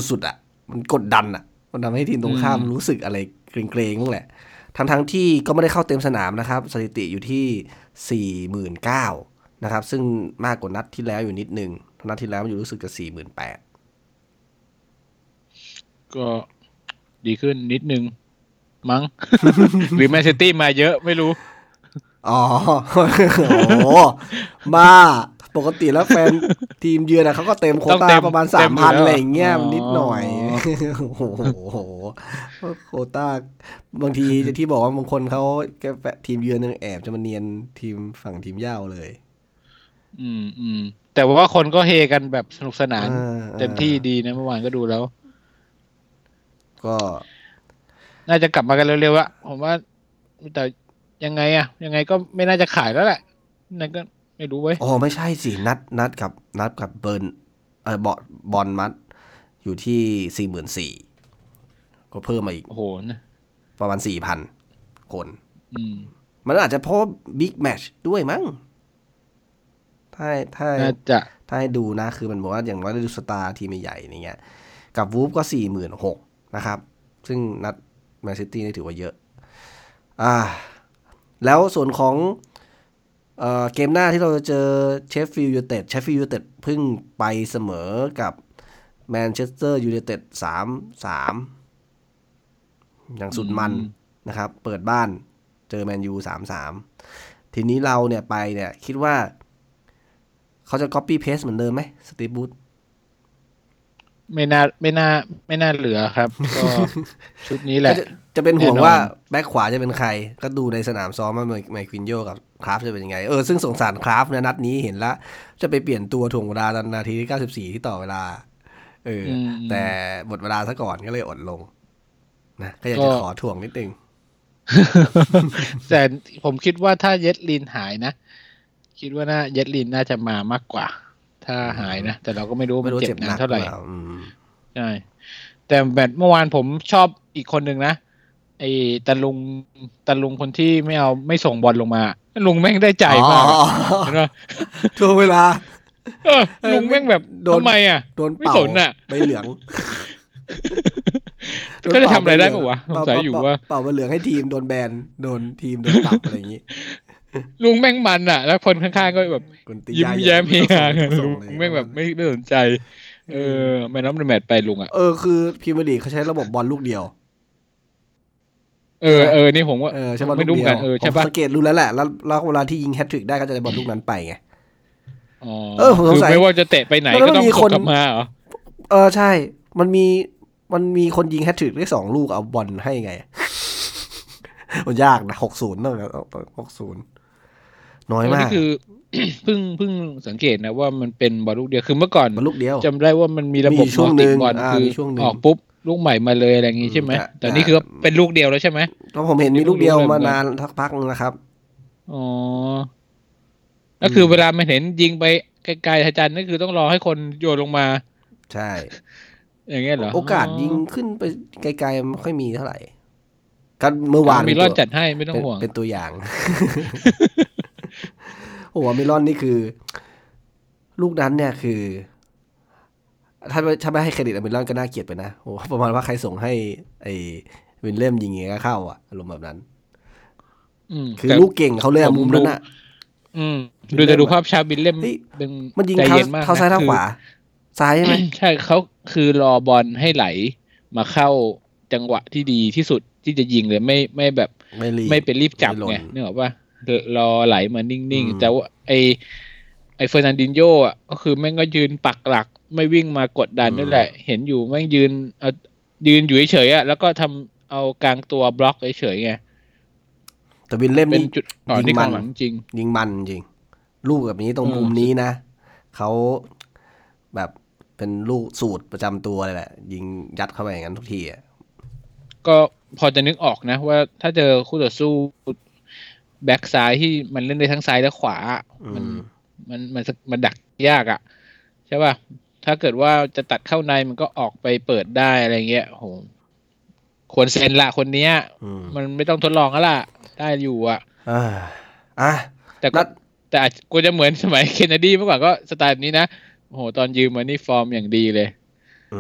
สุดๆอะ่ะ มันกดดันอะ่ะ มันทำให้ทีมตรงข้ามอืมรู้สึกอะไร เกรงๆนั่นแหละทั้งทั้งๆที่ก็ไม่ได้เข้าเต็มสนามนะครับ สถิติอยู่ที่สี่หมื่นเก้านะครับ ซึ่งมากกว่านัดที่แล้วอยู่นิดนึง นัดที่แล้วมันอยู่รู้สึกจะสี่หมื่นแปดก็ดีขึ้นนิดนึง มั้ง หรือแมนซิตี้มาเยอะไม่รู้ อ๋อ โอ้โหมา ปกติแล้วแฟนทีมเยือนอะเขาก็เต็มโควต้องต้าเต็มประมาณเต็สามมอยู่พันแล้วอะไรอย่างเงี้ยอ๋อนิดหน่อย โอ้โหโควต้าบางทีที่บอกว่าบางคนเขาแกทีมเยือนนึงแอบจะมาเนียนทีมฝั่งทีมเย่าเลย อืมอืมแต่ว่าคนก็เฮกันแบบสนุกสนานเออเต็มที่ดีนะเมื่อวานก็ดูแล้ว ก็ น่าจะกลับมากันเร็วๆละผมว่าแต่ยังไงอะยังไงก็ไม่น่าจะขายแล้วแหละนั่นก็ ไม่รู้เว้ยอ๋อไม่ใช่สินัดนัดกับนัดกับบอร์นเออบอร์นบอร์นมัธ อยู่ที่สี่หมื่นสี่ก็เพิ่มมาอีกโอ้โหนะประมาณสี่พันคนอืมมันอาจจะเพราะ big match ด้วยมั้งถ้าถ้าน่าจะถ้าให้ดูนะ คือมันบอกว่าอย่างน้อยได้ดู star ทีมใหญ่ๆอย่างเงี้ย กับวูล์ฟก็สี่หมื่นหกนะครับ ซึ่งนัดแมนซิตี้นี่ถือว่าเยอะ อ่า แล้วส่วนของ เอ่อเกมหน้าที่เราจะเจอเชฟฟิลด์ยูไนเต็ดเชฟฟิลด์ยูไนเต็ดเพิ่งไปเสมอกับแมนเชสเตอร์ยูไนเต็ดสามสามอย่างสุดมันอืมนะครับ เปิดบ้านเจอแมนยูสามสามทีนี้เราเนี่ยไปเนี่ยคิดว่า เขาจะ copy paste เหมือนเดิมไหมสตีบูธไม่น่าไม่น่าไม่น่าเหลือครับ ก็ชุดนี้แหละ จะจะเป็นห่วงแน่นอนว่าแบ็คขวาจะเป็นใคร ก็ดูในสนามซ้อมว่าไมควินโยกับคราฟจะเป็นยังไง เออซึ่งสงสารคราฟเนี่ยนัดนี้เห็นละจะไปเปลี่ยนตัวถ่วงเวลาตอนนาทีที่94ที่ต่อเวลา เอออมแต่หมดเวลาซะก่อนก็เลยอดลงนะก็อยากจะก็ขอถ่วงนิดนึง แต่ผมคิดว่าถ้าเย็ดลินหายนะ คิดว่าน่าเย็ดลินน่าจะมามากกว่า ถ้าหายนะ แต่เราก็ไม่รู้ว่าไม่มันรู้เจ็เจ็บบนาหนันกเท่าไหร่รือปล่อืมใช่แต่แบบเมื่อวานผมชอบอีกคนหนึ่งนะ ไอ้ตาลุงตาลุงคนที่ไม่เอาไม่ส่งบอลลงมาลุงแม่งได้ใจมากอะอ๋อเห็นปะช่วงเวลาเออลุงแม่งแบบโดนทำไมอะโดนไม่เป่าสนน่ะใบเหลืองก็จะทำอะไรได้ปะวะสงสัยอยู่ว่าเป่าใบเหลืองให้ทีมโดนแบนโดนทีมโดนปรับอะไรอย่างงี้ลุงแม่งมันอะ แล้วคนข้างๆก็แบบคนตียิ้มาแย้มเฮฮาส่งลุงเลยแม่งแบบไม่ไม่สนใจ เออแมนน้ำแมตไปลุงอะเออคือพรีเมียร์ลีกเขาใช้ระบบบอลลูกเดียว เออเออนี่ผมว่าเออใช่บอลลูไม่กรู้เหเดีมือนยวกันเออผใช่มปะสังเกตรู้แล้วแหละแล้วแล้วเวลาที่ยิงแฮตทริกได้ก็จะได้บอลลูกนั้นไปไงอ๋อเออผมสงสัยคือไม่ว่าจะเตะไปไหนแล้วก็ต้องมันมีกคดนกลับมาเหรอเออใช่ มันมีมันมีคนยิงแฮตทริกได้สองลูกเอาบอลให้ไงมันยากนะหกศูนย์ต้องหกศูนย์น้อยอันมานี้กคือเพิ่งเพิ่งสังเกตนะว่ามันเป็นบอลลูกเดียวคือเมื่อก่อนบอลลูกเดียวจำได้ว่ามันมีระบบมีช่วงมัลหนึ่ติงบอลอ่าคือมีช่วงหนึ่งออกปุ๊บ ลูกใหม่มาเลยอะไรอย่างงี้ใช่ไหมอืมแต่แต่นี่คือเป็นลูกเดียวแล้วใช่ไหมเพราะผมเห็นมีลูกเดียวไม่รู้มาเลยนานทักพักนึงนะครับอ๋อก็คือเวลามันเห็นยิงไปไกลๆอาจารย์นั่นคือต้องรอให้คนโยนลงมา ใช่ อย่างเงี้ยเหรอ โอกาสยิงขึ้นไปไกลๆไม่ค่อยมีเท่าไหร่ก็เมื่อวานมีรอดเป็นตัวจัดให้ไม่ต้องเป็นห่วงเป็นตัวอย่างโอ้โหมิลอนนี่คือ ลูกนั้นเนี่ยคือ ถ้าไม่ถ้าไม่ให้เครดิตอมิลอนก็น่าเกลียดไปนะโอ้โหประมาณว่าใครส่งให้ไอ้วินเล่มยิงอย่างเงี้ยก็เข้าอะอารมณ์แบบนั้นอืมคือแต่ลูกเก่งเขาเลยอะผมมุมนั้นดูอะอืมดูแต่ดูภาพชาบินเล่มเฮ้ยดึงมันยิงใจเท้าเย็นมากเท้าซ้ายนะเท้าคือขวา ซ้ายใช่ไหมใช่เขาคือรอบอลให้ไหลมาเข้าจังหวะที่ดีที่สุดที่จะยิงเลยไม่ไม่แบบไม่รีบไม่เป็นรีบจับไม่หล่นไงนึกออกปะรอไหลมานิ่งอืมๆแต่ว่าไอไอเฟอร์นันดินโยอะก็คือแม่งก็ยืนปักหลัก ไม่วิ่งมากดดันนั่นแหละ เห็นอยู่แม่งยืนเอายืนอยู่เฉยๆอะแล้วก็ทำเอากลางตัวบล็อกเฉยๆไงแต่วินเล่มเป็นนี่จุดอ่อนที่ยิงกมัอนงหลังจริง ยิงมันจริง ลูกแบบนี้ตรงเออมุมนี้นะเขาแบบเป็นลูกสูตรประจำตัวเลยแหละ ยิงยัดเข้าไปอย่างนั้นทุกทีอะก็พอจะนึกออกนะ ว่าถ้าเจอคู่ต่อสู้แบ็กซ้ายที่มันเล่นได้ทั้งซ้ายและขวา มันอืมมันมันมันดักยากอะ่ะ ใช่ป่ะ ถ้าเกิดว่าจะตัดเข้าในมันก็ออกไปเปิดได้อะไรเงี้ยโหควรเซ็นละคนเนี้ยอืมมันไม่ต้องทดลองแล้วล่ะ ได้อยู่อะอ่าอะแต่นัก็ดแต่อาจกูจะเหมือนสมัยเคนเนดีเมื่อก่อนก็สไตล์แบบนี้นะโหตอนยืมมานี่ฟอร์มอย่างดีเลย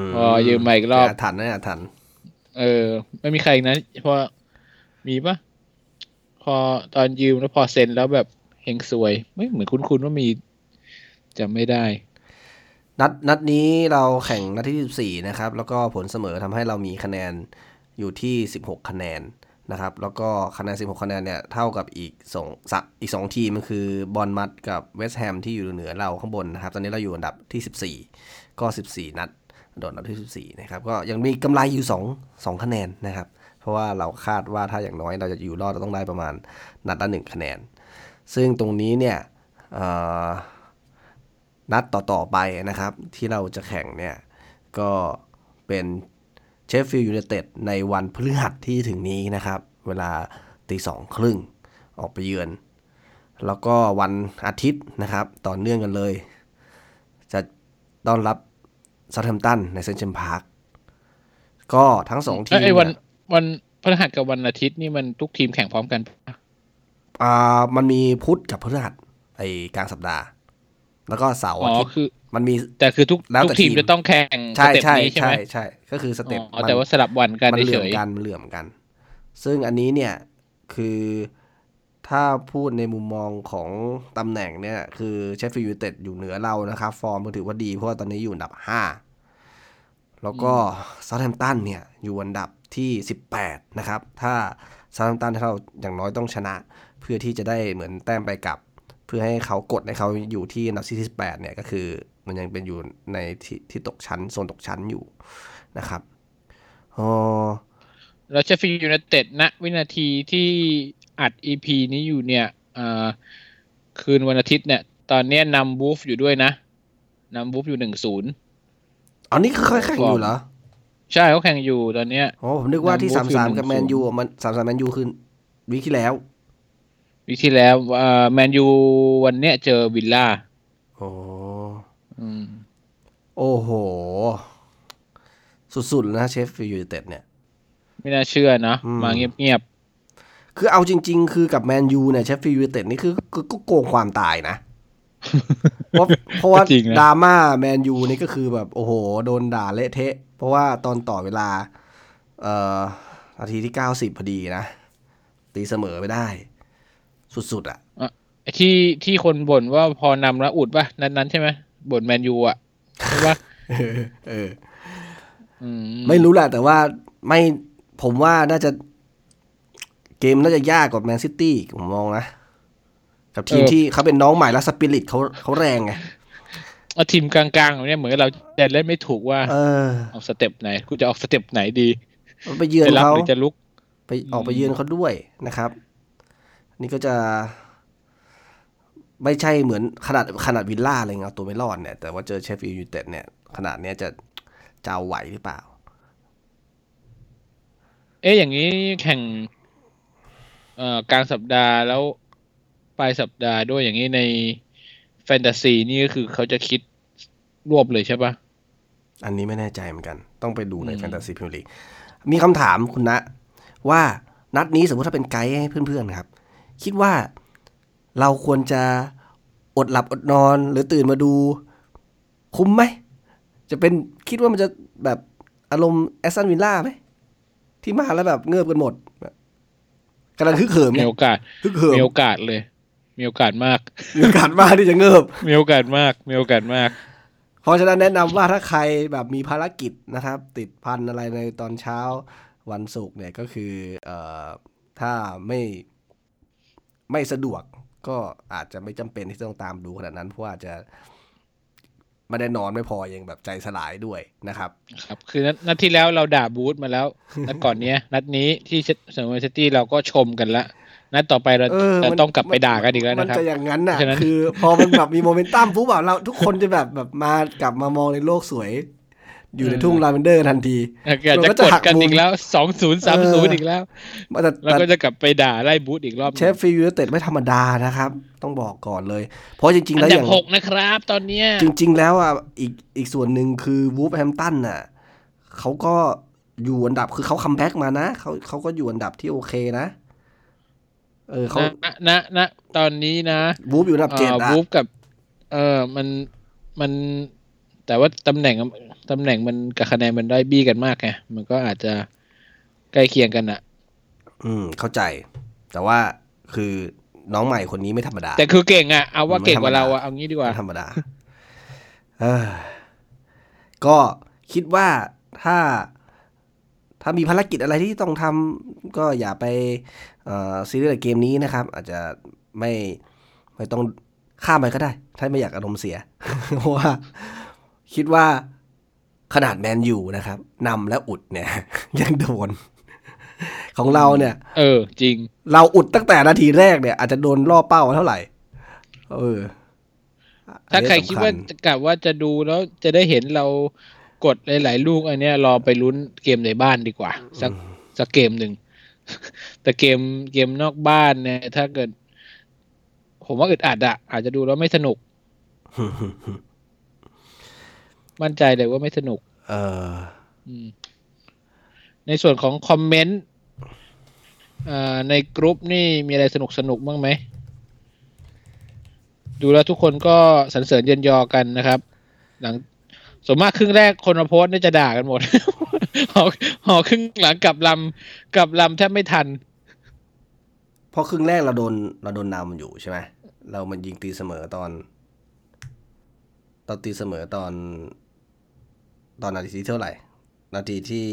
มพอยืมมาอีกรอบาทันนะอาทันเออ ไม่มีใครอีกนะพอมีปะพอตอนยืมแล้วพอเซ็นแล้วแบบเฮงซวย ไม่เหมือนคุ้นๆว่ามีจำไม่ได้ นัดนัดนี้เราแข่งนัดที่ 14 นะครับ แล้วก็ผลเสมอทำให้เรามีคะแนนอยู่ที่ 16 คะแนนนะครับ แล้วก็คะแนน 16 คะแนนเนี่ยเท่ากับอีกสองสักอีก 2 ทีมมันคือบอลมัดกับเวสต์แฮมที่อยู่เหนือเราข้างบนนะครับ ตอนนี้เราอยู่อันดับที่ 14 ก็ 14 นัดโดดอันดับที่ 14 นะครับ ก็ยังมีกำไรอยู่ 2 2 คะแนนนะครับ เพราะว่าเราคาดว่าถ้าอย่างน้อยเราจะอยู่รอดเราต้องได้ประมาณนัดละหนึ่งคะแนน ซึ่งตรงนี้เนี่ยเอ่อ นัดต่อ ๆ ไปนะครับ ที่เราจะแข่งเนี่ย ก็เป็นเชฟฟิลด์ยูไนเต็ดในวันพฤหัสที่ถึงนี้นะครับ เวลาตีสองครึ่งออกไปเยือน แล้วก็วันอาทิตย์นะครับ ต่อเนื่องกันเลย จะต้อนรับซา u t แ a ม p ตันในเซนต์เจมส์พาร์คก็ทั้งสองทีมไอ้วันเนี่ยวันพฤหัสกับวันอาทิตย์นี่มันทุกทีมแข่งพร้อมกันปะอ่ามันมีพุธกับพฤหัสไอ้กลางสัปดาห์ แล้วก็เสาร์อ๋อาอทิตย์คือมันมีแต่คือแล้วแต่ทุกทีมทีมจะต้องแข่ง step นี้ใช่ไหใช่ใช่ใช่ก็คือ step อ๋อแต่ว่ามันสลับวันกันมันเหลื่อมกันเฉยมันเหลื่อมกัน ซึ่งอันนี้เนี่ยคือถ้าพูดในมุมมองของตำแหน่งเนี่ย คือเชฟฟิลด์ยูไนเต็ดอยู่เหนือเรานะครับ ฟอร์มก็ถือว่าดี เพราะว่าตอนนี้อยู่อันดับ 5 แล้วก็เซาแ ธม ป์ตันเนี่ย อยู่อันดับที่ 18 นะครับ ถ้าซา u t แ a ม p ตันเราอย่างน้อยต้องชนะ เพื่อที่จะได้เหมือนแต้มไปกลับเพื่อให้เขากดให้เขาอยู่ที่อันดับที่18เนี่ยก็คือมันยังเป็นอยู่ในที่ที่ตกชั้นโซนตกชั้นอยู่นะครับอ๋อๆแล้วเชฟฟิลด์ยูไนเต็ดณวินาทีที่อัด EP นี้อยู่เนี่ยอ่าคืนวันอาทิตย์เนี่ย ตอนเนี้ยนำวูล์ฟอยู่ด้วยนะนำวูล์ฟอยู่หนึ่งศูนย์อันนี้คือค่อยแข่งอยู่เหรอ ใช่เขาแข่งอยู่ตอนเนี้ยอ๋อผมนึกว่าที่นำสาม Wolves สามอยู่กับแมน1-0ยูมันสามสามแมนยูคือ week ที่แล้ว week ที่แล้วอ่าแมนยูวันเนี้ยเจอวิลล่าโอ้อืมโอ้โห สุดๆนะเชฟฟิลด์ยูไนเต็ดเนี่ย ไม่น่าเชื่อนะอืมมาเงียบคือเอาจริง ๆ คือกับแมนยูเนี่ยเชฟฟิลด์ยูไนเต็ดนี่คือคือก็โกงความตายนะเพราะเพราะว่าก็จริงนะดราม่าแมนยูนี่ก็คือแบบ โอ้โห โดนด่าเละเทะ เพราะว่าตอนต่อเวลา เอ่อนาทีที่เก้าสิบพอดีนะ ตีเสมอไปได้ สุดๆอะๆไอ้ที่ที่คนบ่นว่าพอนำแล้วอุดป่ะ นั้นนั้นๆใช่ไหมบ่นแมนยูอะใช่ป่ะเออเอออืมไม่รู้แหละแต่ว่าไม่ผมว่าน่าจะเกมน่าจะยากกว่าแมนซิตี้ผมมองนะ กับทีมที่เขาเป็นน้องใหม่แล้วสปิริตเขาเขาแรงไงเอาทีมกลางๆแบบเนี้ยเหมือนเราจะเล่นไม่ถูกว่าเออเอา step ไหนกูจะออก step ไหนดี ไปเยือนจะรับเขาหรือจะลุก ไปออกไปเยือนเขาด้วยนะครับ นี่ก็จะไม่ใช่เหมือนขนาดขนาดวิลล่าอะไรเงี้ยเอาตัวไม่รอดเนี่ย แต่ว่าเจอเชฟฟิลด์ยูไนเต็ดเนี่ย ขนาดเนี้ยจะจะเอาไหวหรือเปล่า เอ๊ะอย่างนี้แข่งเอ่อกลางสัปดาห์แล้วปลายสัปดาห์ด้วยอย่างนี้ในแฟนตาซีนี่ก็คือเขาจะคิดรวบเลยใช่ปะอันนี้ไม่แน่ใจเหมือนกัน ต้องไปดูในอืมแฟนตาซีพิมลีกมีคำถามคุณนะ ว่านัดนี้สมมติถ้าเป็นไกด์ให้เพื่อนๆครับ คิดว่าเราควรจะอดหลับอดนอนหรือตื่นมาดู คุ้มไหม จะเป็นคิดว่ามันจะแบบอารมณ์แอสตันวิลล่าไหม ที่มาแล้วแบบเงือบกันหมดแบบกำลังฮึกเหิมมีเนี่ยโอกาสฮึกเหิมมีโอกาสเลย มีโอกาสมาก มีโอกาสมากที่จะเงือบ มีโอกาสมาก มีโอกาสมาก เพราะฉะนั้นแนะนำว่าถ้าใครแบบมีภารกิจนะครับ ติดพันอะไรในตอนเช้าวันศุกร์เนี่ยก็คือเอ่อถ้าไม่ ไม่สะดวกก็อาจจะไม่จำเป็นที่ต้องตามดูขนาดนั้น เพราะว่าอาจจะไม่ได้นอนไม่พอยังแบบใจสลายด้วยนะครับ ครับ คือนัดนัดที่แล้วเราด่าบรูซมาแล้วนัดก่อนเนี้ย นัดนี้ที่เซนต์ซิตี้เราก็ชมกันละนัดต่อไปเราเออจะมันต้องกลับไปด่ากันอีกแล้วนะครับมันจะอย่างนั้นน่ะฉะนั้นคือ พอมันแบบมีโมเมนตัมปุ๊บอะเราทุกคนจะแบบแบบมากลับมามองในโลกสวย อยู่ในทุ่งลาเวนเดอร์ทันทีอยากเราจะก็กจะดหักกันมุมอีกแล้วสองศูนย์สามเอศูนอย์อีกแล้วแต่แล้วแต่ก็จะกลับไปด่าไล่บูธอีกรอบหนึ่งเชฟฟิลด์ยูไนเต็ดไม่ธรรมดานะครับ ต้องบอกก่อนเลย เพราะจริงๆอัแล้วนอดับย่างหกนะครับ ตอนเนี้ยจริง ๆ แล้วอะอีกอีกส่วนหนึ่งคือวูฟแฮมตันน่ะเขาก็อยู่อันดับคือเขาคัมแบ็กมานะเขาเขาก็อยู่อันดับที่โอเคนะ เออเขานะณณตอนนี้นะวูฟอยู่อันดับเจ็ดอ่าอะวูฟกับ เออมันมันแต่ว่าตำแหน่ง ตำแหน่งมันกับคะแนนมันได้บี้กันมากไงมันก็อาจจะใกล้เคียงกันอะอืม เข้าใจ แต่ว่าคือน้องใหม่คนนี้ไม่ธรรมดา แต่คือเก่งอะเอาว่าไม่เก่งกว่าธรรมดาเราอะเอางี้ดีกว่าไม่ธรรมดาเออก็คิดว่าถ้า ถ้ามีภารกิจอะไรที่ต้องทำก็อย่าไปเอ่อซีเรียสกับเกมนี้นะครับ อาจจะไม่ไม่ต้องข้ามไปก็ได้ ถ้าไม่อยากอารมณ์เสีย เพราะว่า คิดว่า ขนาดแมนยูนะครับนำและอุดเนี่ย ยังโดน ของเราเนี่ย เออ จริง เราอุดตั้งแต่นาทีแรกเนี่ยอาจจะโดนล่อเป้าเท่าไหร่ เออ ถ้าใครอันนี้คิดสำว่าจะกะว่าจะดูแล้วจะได้เห็นเรากดหลาย ๆ ลูกอันเนี้ยรอไปลุ้นเกมในบ้านดีกว่า สักสักเกมหนึ่ง แต่เกมเกมนอกบ้านเนี่ย ถ้าเกิด ผมว่าอึดอัดอะอาจจะดูแล้วไม่สนุก มั่นใจเลยว่าไม่สนุก เอออืมในส่วนของคอมเมนต์อ่าในกรุ๊ปนี่มีอะไรสนุกสนุกบ้างไหม ดูแล้วทุกคนก็สรรเสริญเยินยอกันนะครับ หลังส่วนมากครึ่งแรกคนมาโพสต์นี่จะด่ากันหมดหอหอครึ่งหลังกลับลำกลับลำแทบไม่ทัน เพราะครึ่งแรกเราโดนเราโดนนำอยู่ใช่ไหมเรามันยิงตีเสมอตอน ตอนตีเสมอตอน ตอนนาทีที่เท่าไหร่ นาทีที่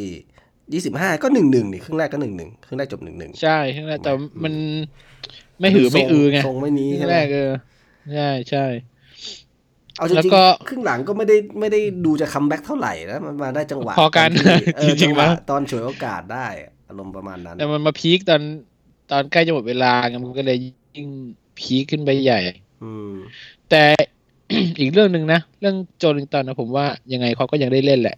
ยี่สิบห้าก็หนึ่งหนึ่งนี่ครึ่งแรกก็หนึ่งหนึ่งครึ่งแรกจบหนึ่งหนึ่งใช่ครึ่งแรกแต่มันไม่หือไม่อือไงทรงไม่นี้ครึ่ใช่งไหมแรกเออใช่ใช่เอาจแล้วริงก็ๆครึ่งหลังก็ไม่ได้ไม่ได้ดูจะคัมแบ็กเท่าไหร่นะมันมาได้จังหวะพอกันตที่เออจริจังงๆหวะแล้วตอนฉวยโอกาสได้อารมณ์ประมาณนั้น แต่มันมาพีคตอนตอนใกล้จะหมดเวลาไงมันก็เลยยิ่งพีคขึ้นไปใหญ่ อืมแต่ อีกเรื่องหนึ่งนะ เรื่องโจลิงตันนะผมว่ายังไงเขาก็ยังได้เล่นแหละ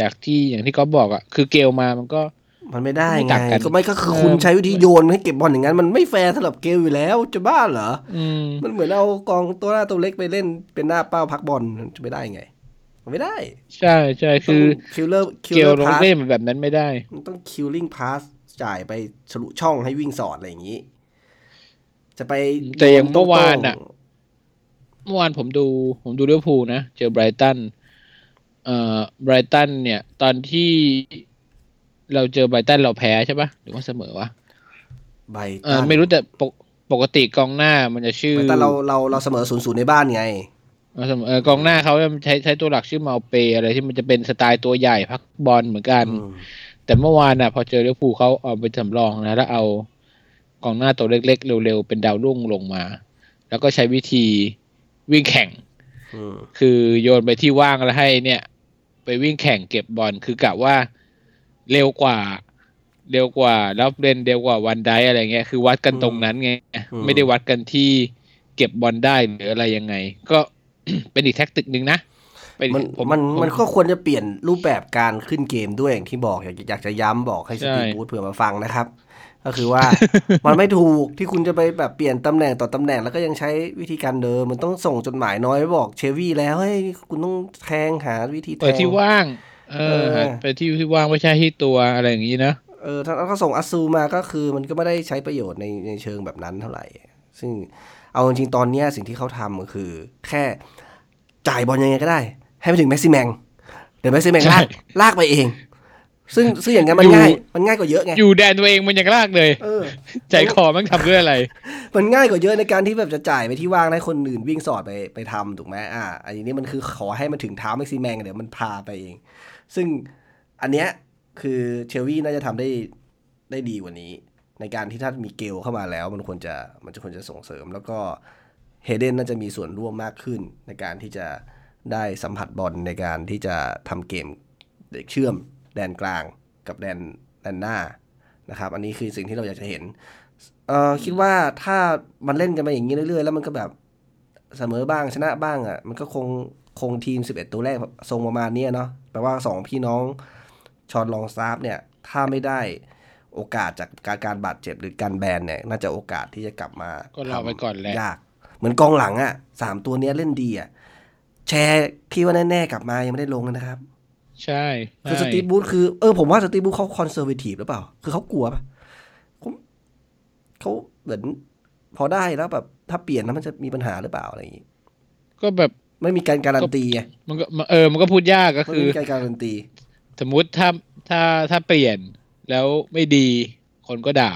จากที่อย่างที่ก๊อฟบอกอะ่ะ คือเกลมามันก็ มันไม่ได้ไม่ไงต่างกันก็ไม่ก็คือเออคุณใช้วิธีโยนให้เก็บบอลอย่างนั้น มันไม่แฟร์สำหรับเกลอยู่แล้วจะบ้าเหรออืมมันเหมือนเอากองตัวหน้าตัวเล็กไปเล่นเป็นหน้าเป้าพักบอลจะไม่ได้ไงมันไม่ได้ ใช่ใช่คือคิลเลอร์คิลเกเลลอร์ลงพาสเล่นแบบนั้นไม่ได้ มันต้องคิลลิ่งพาสจ่ายไปทะลุช่องให้วิ่งสอดอะไรอย่างนี้ จะไปแต่อย่างเมื่อวานอะโต้ง เมื่อวานผมดู ผมดูลิเวอร์พูลนะ เจอไบรตันเอ่อไบรตันเนี่ย ตอนที่เราเจอไบรตันเราแพ้ใช่ปะหรือว่าเสมอวะไบเออไม่รู้แต่ปกปกติกองหน้ามันจะชื่อไบตันเราเราเราเสมอศูนย์ศูนย์ในบ้านไงเอาเสมอเออกองหน้าเขาใช้ใช้ตัวหลักชื่อมาเปอะไรที่มันจะเป็นสไตล์ตัวใหญ่พักบอลเหมือนกันอืมแต่เมื่อวานน่ะ พอเจอลิเวอร์พูลเขาเอาไปสำรองนะแล้วเอากองหน้าตัวเล็กๆเร็วๆเป็นดาวรุ่งลงมา แล้วก็ใช้วิธี วิ่งแข่งอืมคือโยนไปที่ว่างแล้วให้เนี่ย ไปวิ่งแข่งเก็บบอลคือกะว่าเร็วกว่า เร็วกว่าแล้วเล่นเร็วกว่าวันไดอะไรเงี้ยคือวัดกันตรงนั้นไงไม่ได้วัดกันที่เก็บบอลได้หรืออะไรยังไง ก็เป็นอีกแท็กติกหนึ่งนะเป็นมันผมมันผมันก็ควรจะเปลี่ยนรูปแบบการขึ้นเกมด้วยอย่างที่บอกอยากอยากจะย้ำบอกให้สใช่ตีฟบูธเผื่อมาฟังนะครับ ก็คือว่ามันไม่ถูกที่คุณจะไปแบบเปลี่ยนตำแหน่งต่อตำแหน่งแล้วก็ยังใช้วิธีการเดิม มันต้องส่งจดหมายน้อยไปบอกเชวี่แล้วเฮ้ยคุณต้องแทงหาวิธีแทเปิดงที่ว่าง เอเอออหาไปที่ที่ว่างไม่ใช่ที่ตัวอะไรอย่างนี้นะเออถ้าเขาส่งอัสซูมาก็คือมันก็ไม่ได้ใช้ประโยชน์ในในเชิงแบบนั้นเท่าไหร่ ซึ่งเอาจริงๆตอนเนี้ยสิ่งที่เขาทำก็คือ แค่จ่ายบอลยังไงก็ได้ ให้ไปถึงแม็กซิแมงเดี๋ยวแม็กซิแมงลากลากไปเอง ซึ่งซึ่งอย่างนั้นมันง่าย มันง่ายกว่าเยอะไง อยู่แดนตัวเองมันยังลากเลยเออใจคอมันทำด้วยอะไร มันง่ายกว่าเยอะในการที่แบบจะจ่ายไปที่ว่างให้คนอื่นวิ่งสอดไปไปทำถูกไหมอ่า อันนี้มันคือขอให้มันถึงเท้าแม็กซิแมงเดี๋ยวมันพาไปเอง ซึ่งอันเนี้ยคือเชลวี่น่าจะทำได้ได้ดีกว่านี้ ในการที่ถ้ามีเกลเข้ามาแล้ว มันควรจะมันจะควรจะส่งเสริม แล้วก็เฮเดนน่าจะมีส่วนร่วมมากขึ้นในการที่จะได้สัมผัสบอลในการที่จะทำเกมเชื่อม แดนกลางกับแดนแดนหน้านะครับ อันนี้คือสิ่งที่เราอยากจะเห็นเออคิดว่าถ้ามันเล่นกันมาอย่างนี้เรื่อยๆ แล้วมันก็แบบเสมอบ้างชนะบ้างอะมันก็คงคงทีม 11 ตัวแรกทรงประมาณเนี้ยเนาะแปลว่าสองพี่น้องชอนลองซาฟเนี่ย ถ้าไม่ได้โอกาสจากการการบาดเจ็บหรือการแบนเนี่ย น่าจะโอกาสที่จะกลับมาก็รอไว้ก่อนแหละยาก เหมือนกองหลังอะสามตัวเนี้ยเล่นดีอะแชร์ที่ว่าแน่ๆกลับมายังไม่ได้ลงกันนะครับ ใช่คือสใช่ตีฟบูธคือเออผมว่าสตีฟบูธเขาคอนเซอร์เวทีฟหรือเปล่า คือเขากลัวปะเขาเขาเหมือนพอได้แล้วแบบถ้าเปลี่ยนแล้วมันจะมีปัญหาหรือเปล่าอะไรอย่างงี้ก็แบบไม่มีการการันตีไงมันก็เออมันก็พูดยากก็ไม่คือมีการการันตี สมมุติถ้าถ้าถ้าเปลี่ยนแล้วไม่ดีคนก็ด่า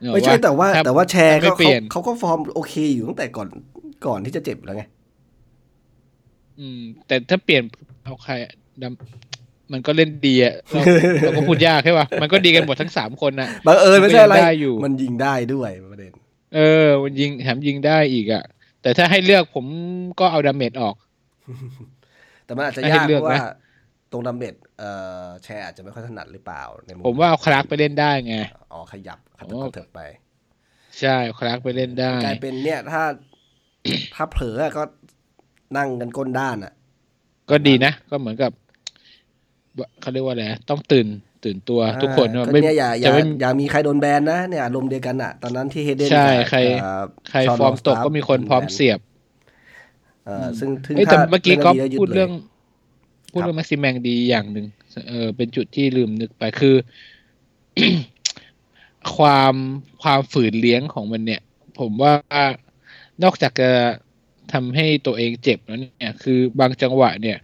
นึกออกไม่ใช่ปะแต่ว่าถ้แต่ว่าแชร์ถ้าไม่เขาเปลี่ยนเขาเขาก็ฟอร์มโอเคอยู่ตั้งแต่ก่อนก่อนที่จะเจ็บอยู่แล้วไง อืม แต่ถ้าเปลี่ยนเอาใครอะดำมันก็เล่นดีอะเราเราก็พูดยากใช่ป่ะมันก็ดีกันหมดทั้งสามคนน่ะบังเอิญไม่ใช่อะไรมันก็ยังได้อยู่มันยิงได้ด้วยประเด็น เออ มันยิงแถมยิงได้อีกอะ แต่ถ้าให้เลือกผมก็เอาดาเมจออก แต่มันอาจจะให้ยากเลืเพอกราะนะว่าตรงดัมเบลเอ่อแชร์อาจจะไม่ค่อยถนัดหรือเปล่าในมุมผมว่าเอาคลาร์กไปเล่นได้ไงอ๋อขยับขัดผมว่าเถิบไป ใช่คลาร์กไปเล่นได้กลายเป็นเนี่ยถ้า ถ้าเผลออะก็นั่งกันก้นด้านอะ ก็ดีนะ ก็เหมือนกับเขาเรียกว่าอะไรนะต้องตื่นตื่นตัวทุกคนอ่าว่าก็ไม่เนี่ยอย่าอจะย่าไม่อย่ามีใครโดนแบนนะเนี่ยอารมณ์เดียวกันอะตอนนั้นที่เฮเดนใช่กับใครเอ่อใครชอนฟอร์มตกลงสตาฟก็มีคนพร้อมเสียบเอ่อซึ่งถึงเอ้ยแต่ถ้าเมื่อกี้ล่นก็ดีแล้วยึพูดลยเรื่อง พูดครับเรื่องแม็กซิแมงดีอย่างหนึ่งเออเป็นจุดที่ลืมนึกไปคือ ความความฝืนเลี้ยงของมันเนี่ย ผมว่านอกจากจะ ทำให้ตัวเองเจ็บแล้วเนี่ย คือบางจังหวะเนี่ย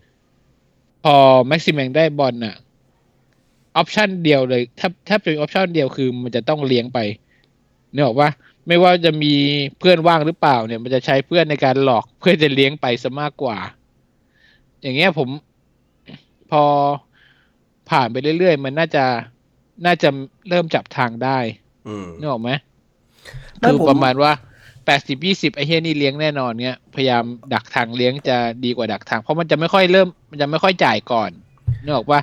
พอแม็กซิแมงได้บอลน่ะ option เดียวเลยถ้าถ้าเป็น option เดียวคือมันจะต้องเลี้ยงไปเนี่ยบอกว่าไม่ว่าจะมีเพื่อนว่างหรือเปล่าเนี่ย มันจะใช้เพื่อนในการหลอกเพื่อจะเลี้ยงไปซะมากกว่า อย่างเงี้ยผมพอผ่านไปเรื่อยๆ มันน่าจะน่าจะเริ่มจับทางได้อืมนึกออกไหมไม่คือผมประมาณว่า แปดสิบยี่สิบไอ้เฮียนี่เลี้ยงแน่นอนเนี้ยพยายามดักทางเลี้ยงจะดีกว่าดักทาง เพราะมันจะไม่ค่อยเริ่ม มันจะไม่ค่อยจ่ายก่อนนึกออกว่า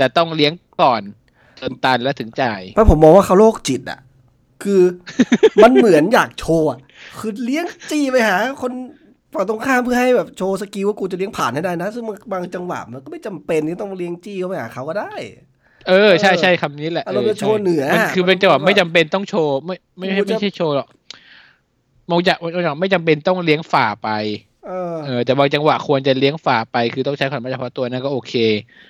จะต้องเลี้ยงก่อนจนตันแล้วถึงจ่ายเพราะผมมองว่าเขาโรคจิตอะ คือมันเหมือนอยากโชว์อะคือเลี้ยงจี้ไปหา คนฝั่งตรงข้ามเพื่อให้แบบโชว์ skill ว่ากูจะเลี้ยงผ่านให้ได้นะ ซึ่งมันบางจังหวะมันก็ไม่จำเป็นที่ต้องเลี้ยงจี้เข้าไปหาเขาก็ได้เออใช่ใช่คำนี้แหละอารมณ์จะโชว์เหนือมันคือเป็นจังหวะมันไม่จำเป็นต้องโชว์ไม่ไม่กูไม่จะไม่ใช่โชว์หรอก มองจากมองจากไม่จำเป็นต้องเลี้ยงฝ่าไป เออ เออ แต่บางจังหวะควรจะเลี้ยงฝ่าไป คือต้องใช้ความเฉพาะตัวนั่นก็โอเค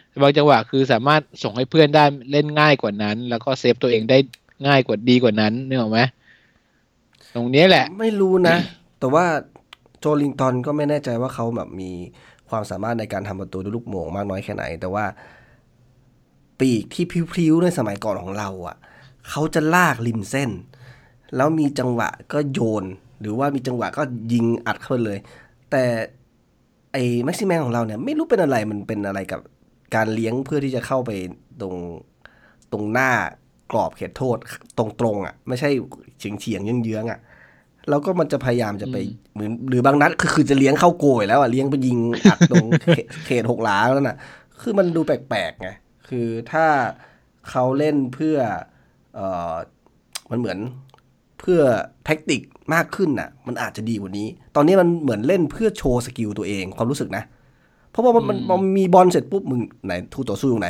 แต่บางจังหวะคือสามารถส่งให้เพื่อนได้เล่นง่ายกว่านั้น แล้วก็เซฟตัวเองได้ง่ายกว่าดีกว่านั้นนึกออกไหมตรงนี้แหละ ไม่รู้นะ แต่ว่าโจลิงตันก็ไม่แน่ใจว่าเขาแบบมีความสามารถในการทำประตูด้วยลูกโมงมากน้อยแค่ไหน แต่ว่า ปีกที่พริ้วๆในสมัยก่อนของเราอะเขาจะลากริมเส้น แล้วมีจังหวะก็โยน หรือว่ามีจังหวะก็ยิงอัดเข้าไปเลย แต่ไอ้แม็กซิแมนของเราเนี่ยไม่รู้เป็นอะไรมันเป็นอะไรกับการเลี้ยงเพื่อที่จะเข้าไปตรงตรงหน้ากรอบเขตโทษตรงๆอะ ไม่ใช่เฉียงเฉียงๆเยื้องๆอะแล้วก็มันจะพยายามจะไปเหมือนหรือบางนัดคือคือจะเลี้ยงเข้าโกยแล้วอะเลี้ยงไปยิงอัดตรงเขตหกหลาแล้วน่ะ คือมันดูแปลกๆไงคือถ้าเขาเล่นเพื่อเออมันเหมือน เพื่อ tactic มากขึ้นน่ะ มันอาจจะดีกว่านี้ ตอนนี้มันเหมือนเล่นเพื่อโชว์ skill ตัวเองความรู้สึกนะ เพราะว่ามันมันอืมมันมีบอลเสร็จปุ๊บมึงไหนทูต่อสู้ตรงไหน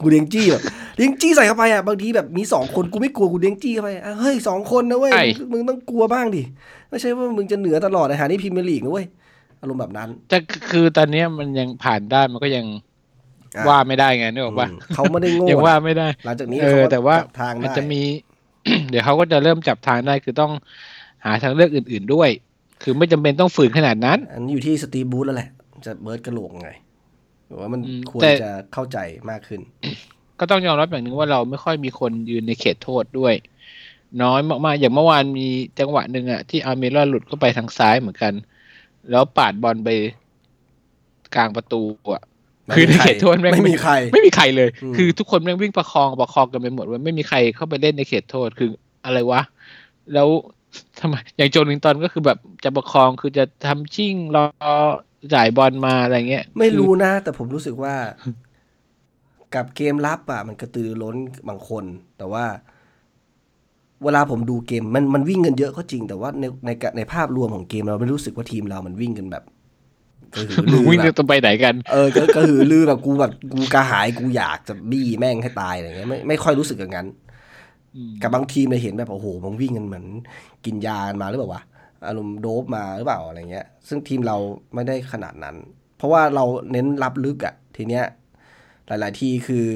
กูเลี้ยงจี้แบบเลี้ยงจี้ใส่เข้าไปอะบางทีแบบมีสองคนกูไม่กลัวกูเลี้ยงจี้เข้าไปอะเฮ้ยสองคนนะเว้ยใช่มึงต้องกลัวบ้างดิไม่ใช่ว่ามึงจะเหนือตลอดในหานี่พรีเมียร์ลีกนะเว้ยอารมณ์แบบนั้นแต่คือตอนเนี้ยมันยังผ่านได้มันก็ยังอะว่าไม่ได้ไงนึกออกปะอืมเขาไม่ได้โง่ยังว่านะไม่ได้ หลังจากนี้เออเขาก็แต่ว่าจับทางมันได้จะมี เดี๋ยวเขาก็จะเริ่มจับทางได้คือต้องหาทางเลือกอื่น ๆด้วย คือไม่จำเป็นต้องฝืนขนาดนั้น อันนี้อยู่ที่สตีฟบูธแล้วแหละ จะเบิร์ดกระโหลกไงหรือว่ามันอืมควรแต่จะเข้าใจมากขึ้น ก็ต้องยอมรับอย่างหนึ่งว่าเราไม่ค่อยมีคนยืนในเขตโทษด้วย น้อยมากๆ อย่างเมื่อวานมีจังหวะหนึ่งอะที่อาร์เมรอนหลุดเข้าไปทางซ้ายเหมือนกัน แล้วปาดบอลไปกลางประตูอะไม่ คือมีในใครเขตโทษแม่งไม่มีใคร ไม่มีใครเลยอืมคือทุกคนแม่งวิ่งประคองประคองกันไปหมดว่าไม่มีใครเข้าไปเล่นในเขตโทษคืออะไรวะ แล้วทำไมอย่างโจลิงตันก็คือแบบจะประคองคือจะทำชิ่งรอจ่ายบอลมาอะไรเงี้ย ไม่รู้คือนะ แต่ผมรู้สึกว่า กับเกมรับอะ มันกระตือรือร้นบางคน แต่ว่า เวลาผมดูเกมมันมันวิ่งกันเยอะก็จริง แต่ว่าในในกะในภาพรวมของเกมเราไม่รู้สึกว่าทีมเรามันวิ่งกันแบบ กระหือรือวิ่งแบบจะไปไหนกัน เออก็ก็หือลือแบบกูแบบกูกระหายกูอยากจะบี้แม่งให้ตายอะไรเงี้ยไม่ไม่ค่อยรู้สึกอย่างนั้นอืมกับบางทีมเนี่ยเห็นแบบโอ้โหมันวิ่งกันเหมือนกินยากันมาหรือเปล่าวะอารมณ์โดบมาหรือเปล่าอะไรเงี้ย ซึ่งทีมเราไม่ได้ขนาดนั้น เพราะว่าเราเน้นรับลึกอะทีเนี้ย หลาย ๆ ทีคือ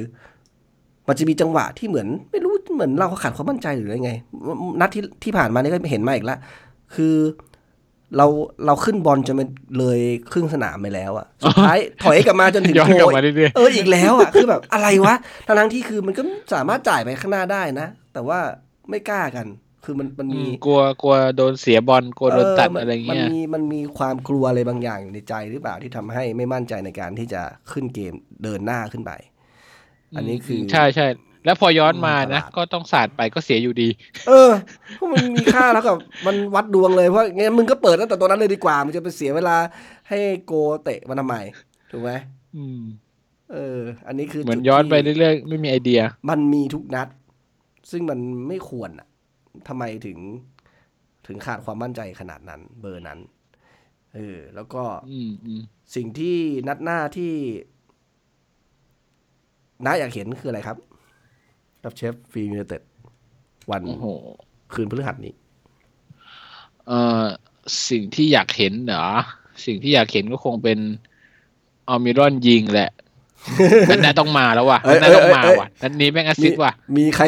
มันจะมีจังหวะที่เหมือน ไม่รู้เหมือนเราขาดความมั่นใจหรืออะไรไง นัดที่ที่ผ่านมานี่ก็เห็นมาอีกแล้วคือ เราเราขึ้นบอลจนมันเลยครึ่งสนามไปแล้วอะสุดท้ายถอยกลับมาจนถึงย้อนโกกลับยมาเรื่อยเอออีกแล้วอะคือแบบอะไรวะทั้งๆที่คือมันก็สามารถจ่ายไปข้างหน้าได้นะ แต่ว่าไม่กล้ากัน คือมันมันๆอืมีมกลัวกลัวโดนเสียบอลกลัวโดนตัดมันอะไรมันเงี้ยมีมันมีความกลัวอะไรบางอย่างอยู่ในใจหรือเปล่าที่ทำให้ไม่มั่นใจในการที่จะขึ้นเกมเดินหน้าขึ้นไป อันนี้คือใช่ใช่ แล้วพอย้อนมาอืมนะตลาดก็ต้องสาดไปก็เสียอยู่ดี เออเพราะมันมีค่าแล้วกับมันวัดดวงเลยเพราะงั้นมึงก็เปิดตั้งแต่ตอนนั้นเลยดีกว่า มันจะไปเสียเวลาให้โกเตะมันทำไมถูกไหมอืม เออ อันนี้คือเหมือนจุดย้อนไปที่เรื่อยๆไม่มีไอเดีย มันมีทุกนัด ซึ่งมันไม่ควรอะทำไมถึง ถึงขาดความมั่นใจขนาดนั้น เบอร์นั้นเออแล้วก็อืมอืมสิ่งที่นัดหน้าที่น้าอยากเห็นคืออะไรครับ กับเชฟฟีมิเต็ดวันโอ้โหคืนพฤหัสนี้ เอ่อสิ่งที่อยากเห็นเหรอ สิ่งที่อยากเห็นก็คงเป็นออมิรอนยิงแหละนัดหน้าต้องมาแล้วว่ะเอ้นัยดหน้าต้องมาเอ้ยเอ้ยว่ะนัดนี้แม่งแอสซิสต์ว่ะ มีใคร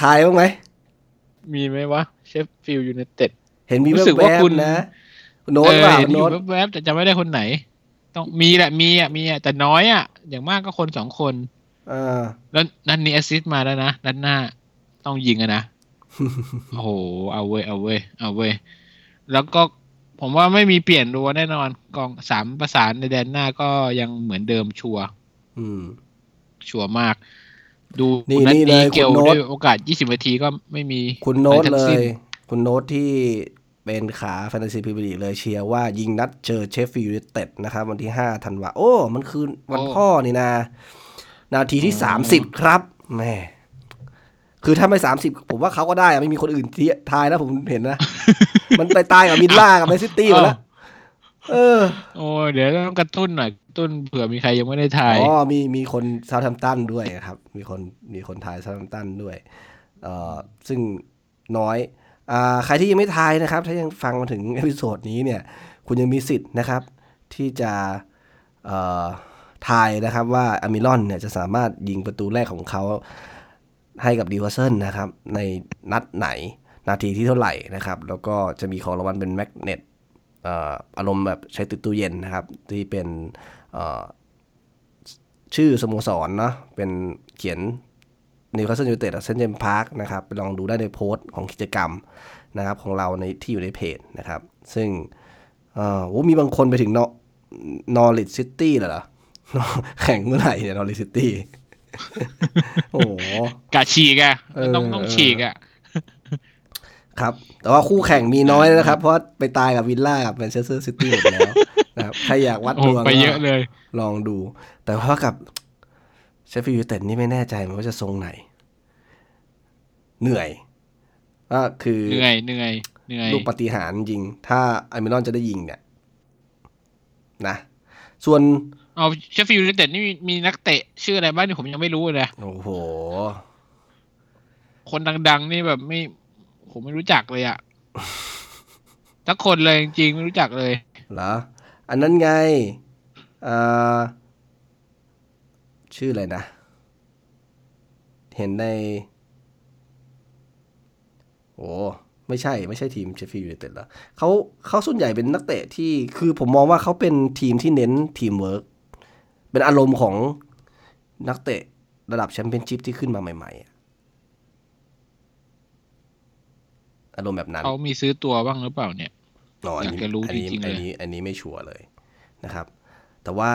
ทายบ้างไหม มีไหมวะ เชฟฟิลด์ยูไนเต็ด เห็นมีรู้สึกแวว่าบคุณๆนะคุณโน้ตเออว่าเห็นคุณอโน้ยู่ตแวบๆแต่จำไม่ได้คนไหน ต้องมีแหละมีอะมีอะแต่น้อยอะ อย่างมากก็คนสองคน เออแล้วนัดนี้ assist มาแล้วนะนัดหน้าต้องยิงอะนะโอ้โหเอาเว้ยเอาเว้ยเอาเว้ยแล้วก็ผมว่าไม่มีเปลี่ยนรัวแน่นอน กองสามประสานในแดนหน้าก็ยังเหมือนเดิมชัวร์อืม ชัวร์มาก ดูนี่นัดนี่เลยนี้เกลคุณโน้ตได้โอกาส 20นาทีก็ไม่มีคุณโน้ตอะไรทั้เลงสิ้นยคุณโน้ตที่เป็นขาแฟนตาซีพรีเมียร์ลีกเลยเชียร์ว่ายิงนัดเจอเชฟฟิลด์ยูไนเต็ดนะครับ วันที่ 5 ธันวาโอ้ มันคือวันพ่อนี่นา นาทีที่ 30 ครับแหม่คือถ้าไม่30ผมว่าเขาก็ได้อะไม่มีคนอื่นที่ทายแล้วผมเห็นนะ มันไปตายกับมิลล่ากับแมนซิตี้หมดแล้วเออ โอ้ยเดี๋ยวต้องกระตุ้นหน่อยกระตุ้นเผื่อมีใครยังไม่ได้ทายอ๋อมีมีคนซา u t แ a มตันด้วยครับ มีคนมีคนทายซา u t แ a มตันด้วย เอ่อซึ่งน้อยอ่าใครที่ยังไม่ทายนะครับ ถ้ายังฟังมาถึง episode นี้เนี่ย คุณยังมีสิทธิ์นะครับ ที่จะเอ่อ ทายนะครับว่าอัลมิรอนเนี่ยจะสามารถยิงประตูแรกของเขาให้กับดีวอร์เซนนะครับในนัดไหนนาทีที่เท่าไหร่นะครับ แล้วก็จะมีของรางวัลเป็น magnet อารมณ์แบบใช้ติดตู้เย็นนะครับ ที่เป็นชื่อสโมสรเนาะเป็นเขียนนิวคาสเซิลยูไนเต็ดเซนต์เจมส์พาร์คนะครับไปลองดูได้ในโพสต์ของกิจกรรมนะครับของเราในที่อยู่ในเพจนะครับ ซึ่งอ่อโอ้มีบางคนไปถึงนอริชซิตี้เหรอ แข่งเมื่อไหร่เนี่ยนอริทซิตี้โอ้โหก็ฉีกอะเออต้องต้องฉีกอะครับ แต่ว่าคู่แข่งมีน้อยนะครับ เพราะไปตายกับวิลล่ากับแมนเชสเตอร์ซิตี้หมดแล้วนะครับใครอยากวัดโอ้ดวงไปก็เยอะเลย ลองดู แต่ว่ากับเชฟฟิลด์ยูไนเต็ดนี่ไม่แน่ใจมันว่าจะทรงไหน เหนื่อยก็คือเหนื่อยเหนื่อยเหนื่อยลุ้นปาฏิหาริย์จริง ถ้าอัลมิรอนจะได้ยิงเนี่ย นะ ส่วน เอาเชฟฟิลด์ยูไนเต็ดนี่มีมีนักเตะ ชื่ออะไรบ้างนี่ผมยังไม่รู้เลย โอ้โห คนดัง ๆ นี่แบบไม่ ผมไม่รู้จักเลยอะทักคนเลยจริงๆไม่รู้จักเลย เหรอ อันนั้นไงอ่าชื่ออะไรนะ เห็นใน โอ้ไม่ใช่ไม่ใช่ทีมเชฟฟิลด์ยูไนเต็ดแล้วเขาเขาส่วนใหญ่เป็นนักเตะที่คือผมมองว่าเขาเป็นทีมที่เน้นทีมเวิร์ก เป็นอารมณ์ของนักเตะระดับแชมเปี้ยนชิพที่ขึ้นมาใหม่ๆอะอารมณ์แบบนั้น เขามีซื้อตัวบ้างหรือเปล่าเนี่ยอ๋ออันนี้อยากจะรู้อันนี้จริงๆเลยอันนี้อันนี้ไม่ชัวร์เลยนะครับ แต่ว่า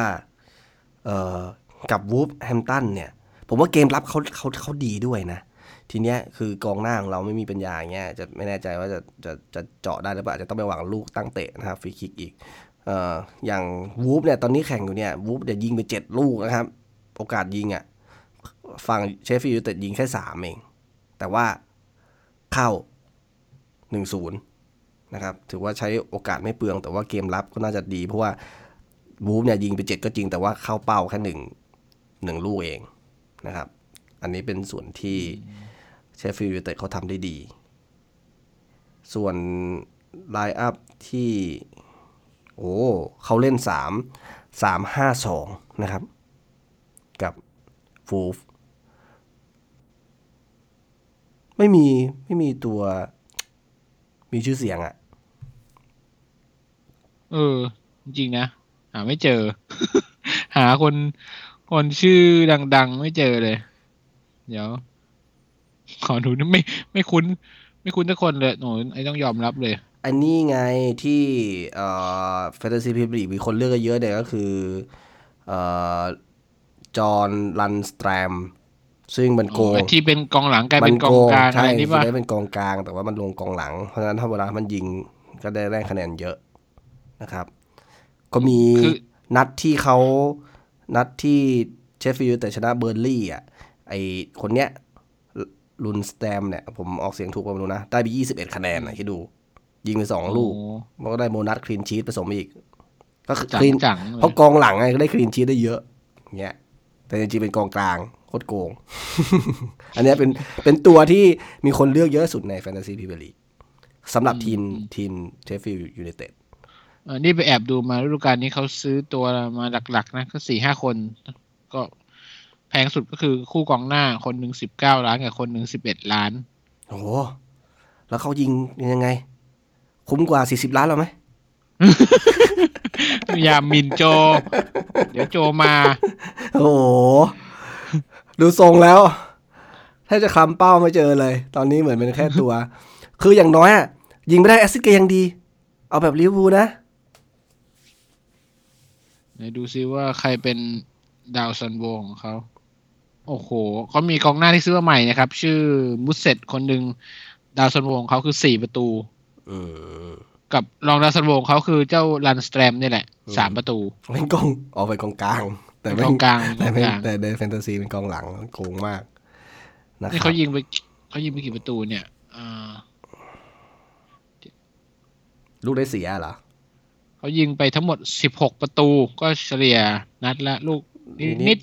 เอ่อกับวูล์ฟแฮมป์ตันเนี่ย ผมว่าเกมรับเขาเขาเขาดีด้วยนะ ทีเนี้ยคือกองหน้าของเราไม่มีปัญญาอย่างเงี้ยจะไม่แน่ใจว่าจะจะจะเจาะได้หรือเปล่าอาจจะต้องไปหวังลูกตั้งเตะนะครับฟรีคิกอีกเอย่างวูล์ฟเนี่ยตอนนี้แข่งอยู่เนี่ยวูล์ฟเดี๋ยวยิงไปเจ็ดลูกนะครับ โอกาสยิงอะ่ะฝั่งเชฟฟิลด์ยูไนเต็ดยิงแค่สามเอง แต่ว่าเข้าหนึ่งศูนย์นะครับ ถือว่าใช้โอกาสไม่เปลือง แต่ว่าเกมรับก็น่าจะดี เพราะว่าวูล์ฟเนี่ยยิงไปเจ็ดก็จริง แต่ว่าเข้าเป้าแค่หนึ่งหนึ่งลูกเองนะครับ อันนี้เป็นส่วนที่เชฟฟิลด์ยูไนเต็ดเขาทำได้ดี ส่วน line up ที่ โอ้เขาเล่นสามสามห้าสองนะครับ กับวูล์ฟไม่มี ไม่มีตัวมีชื่อเสียงอะเออ จริงนะ หาไม่เจอ หาคน คนชื่อดัง ๆ ไม่เจอเลย เดี๋ยว ขอดูนะไม่ ไม่คุ้น ไม่คุ้นทุกคนเลย หนูไอ้ต้องยอมรับเลย อันนี้ไงที่เอ่อแฟนตาซีพรีเมียร์ลีกมีคนเลือกเยอะเนี่ยก็คือเอ่อจอห์นลันสแตรมซึ่งมันโกงไอ้ที่เป็นกองหลังกลายเป็นกองกลางอะใช่ไรนี่คือป่ะได้เป็นกองกลาง แต่ว่ามันลงกองหลัง เพราะฉะนั้นถ้าเวลามันยิงก็ได้แรงคะแนนเยอะนะครับ ก็มีคือนัดที่เขานัดที่เชฟฟิลด์แต่ชนะเบอร์ลี่อะไอคนเนี้ยลุนสแตมเนี่ย ผมออกเสียงถูกป่ะไม่รู้นะ ได้ไปยี่สิบเอ็ดคะแนนนะคิดดู ยิงไปสองลูกโอ้มันก็ได้โบนัสคลีนชีตผสมอีก ก็คือจัคงลีนจังๆเลยเพราะกองหลังไงก็ได้คลีนชีตได้เยอะเงี้ยแต่จริงๆเป็นกองกลางโคตรโกง อันเนี้ยเป็นเป็นตัวที่มีคนเลือกเยอะสุดในแฟนตาซีพรีเมียร์ลีกสำหรับทีมทีมเชฟฟิลด์ยูไนเต็ดเออนี่ไปแอบดูมาฤดูกาลนี้เขาซื้อตัวมาหลักๆ นะก็สี่ห้าคน ก็แพงสุดก็คือคู่กองหน้าคนหนึ่งสิบเก้าล้านกับคนหนึ่งสิบเอ็ดล้าน โอ้โหแล้วเขายิงยังไง คุ้มกว่า40ล้านเราไหมยามมินโจ เดี๋ยวโจมา โอ้โห ดูทรงแล้วแทบจะคลำเป้าไม่เจอเลย ตอนนี้เหมือนเป็นแค่ตัว คืออย่างน้อยอะยิงไม่ได้ assist ก็ยังดี เอาแบบลิเวอร์พูลนะเดี๋ยวดูซิว่าใครเป็นดาวซันโวของเขา โอ้โห เขามีกองหน้าที่ซื้อมาใหม่นะครับ ชื่อมุสเซ็ตคนหนึ่งดาวซันโวของเขาคือสี่ประตูอืม กับรองดาวซันโวของเขาคือเจ้าลุนด์สแตรมนี่แหละสามประตูเป็นกองออกไปกองกลาง แต่เป็นไม่กองกลางแต่กองไม่กลางแต่ในแฟนตาซีเป็นกองหลังโกงมากนะคนี่รับเขายิงไปเขายิงไปกี่ประตูเนี่ยอ่าลูกได้เสียเหรอเขายิงไปทั้งหมดสิบหกประตู ก็เฉลี่ยนัดละลูกนิดนิดนิด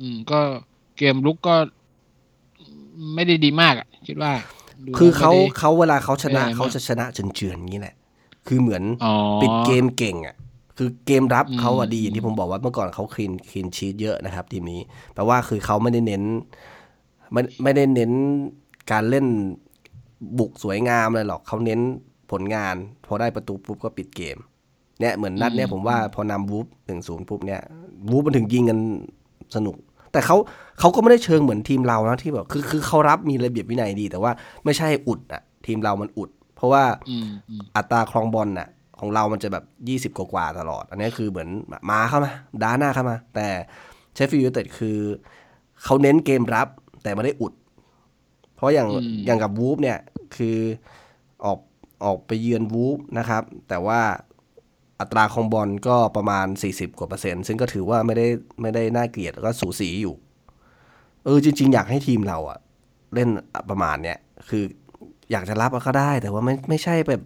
อืม ก็เกมลุกก็ไม่ได้ดีมากอะ คิดว่าดู คือเขาไม่ได้เขาเวลาเขาชนะไม่ได้มากเขาจะชนะเฉือนๆอย่างนี้แหละ คือเหมือนอ๋อปิดเกมเก่งอะ คือเกมรับอืมเขาอะดีอย่างที่ผมบอกว่าเมื่อก่อนเขาคลีนคลีนชีตเยอะนะครับ ทีมนี้แปลว่าคือเขาไม่ได้เน้นไม่ไม่ได้เน้นการเล่นบุกสวยงามเลยหรอกเขาเน้นผลงาน พอได้ประตูปุ๊บก็ปิดเกม เนี่ยเหมือนนัดเนี่ยผมว่าพอนำวูฟหนึ่งศูนย์ปุ๊บเนี่ยวูฟมันถึงยิงกันสนุก แต่เขาเขาก็ไม่ได้เชิงเหมือนทีมเรานะที่แบบคือคือเขารับมีระเบียบวินัยดี แต่ว่าไม่ใช่อุดอะทีมเรามันอุด เพราะว่าอืมอืมอัตราครองบอลน่ะ ของเรามันจะแบบยี่สิบกว่าๆตลอด อันนี้คือเหมือนมาเข้ามาด้านหน้าเข้ามา แต่เชฟฟิลด์ยูไนเต็ดคือเขาเน้นเกมรับ แต่ไม่ได้อุด เพราะอย่างอืมอย่างกับวูล์ฟเนี่ยคือออกออกไปเยือนวูล์ฟนะครับ แต่ว่า อัตราครองบอลก็ประมาณ 40 กว่าเปอร์เซ็นต์ซึ่งก็ถือว่าไม่ได้ไม่ได้น่าเกลียดแล้วก็สูสีอยู่ เออจริง ๆ อยากให้ทีมเราอะเล่นประมาณเนี้ยคืออยากจะรับก็ได้ แต่ว่าไม่ไม่ใช่แบบ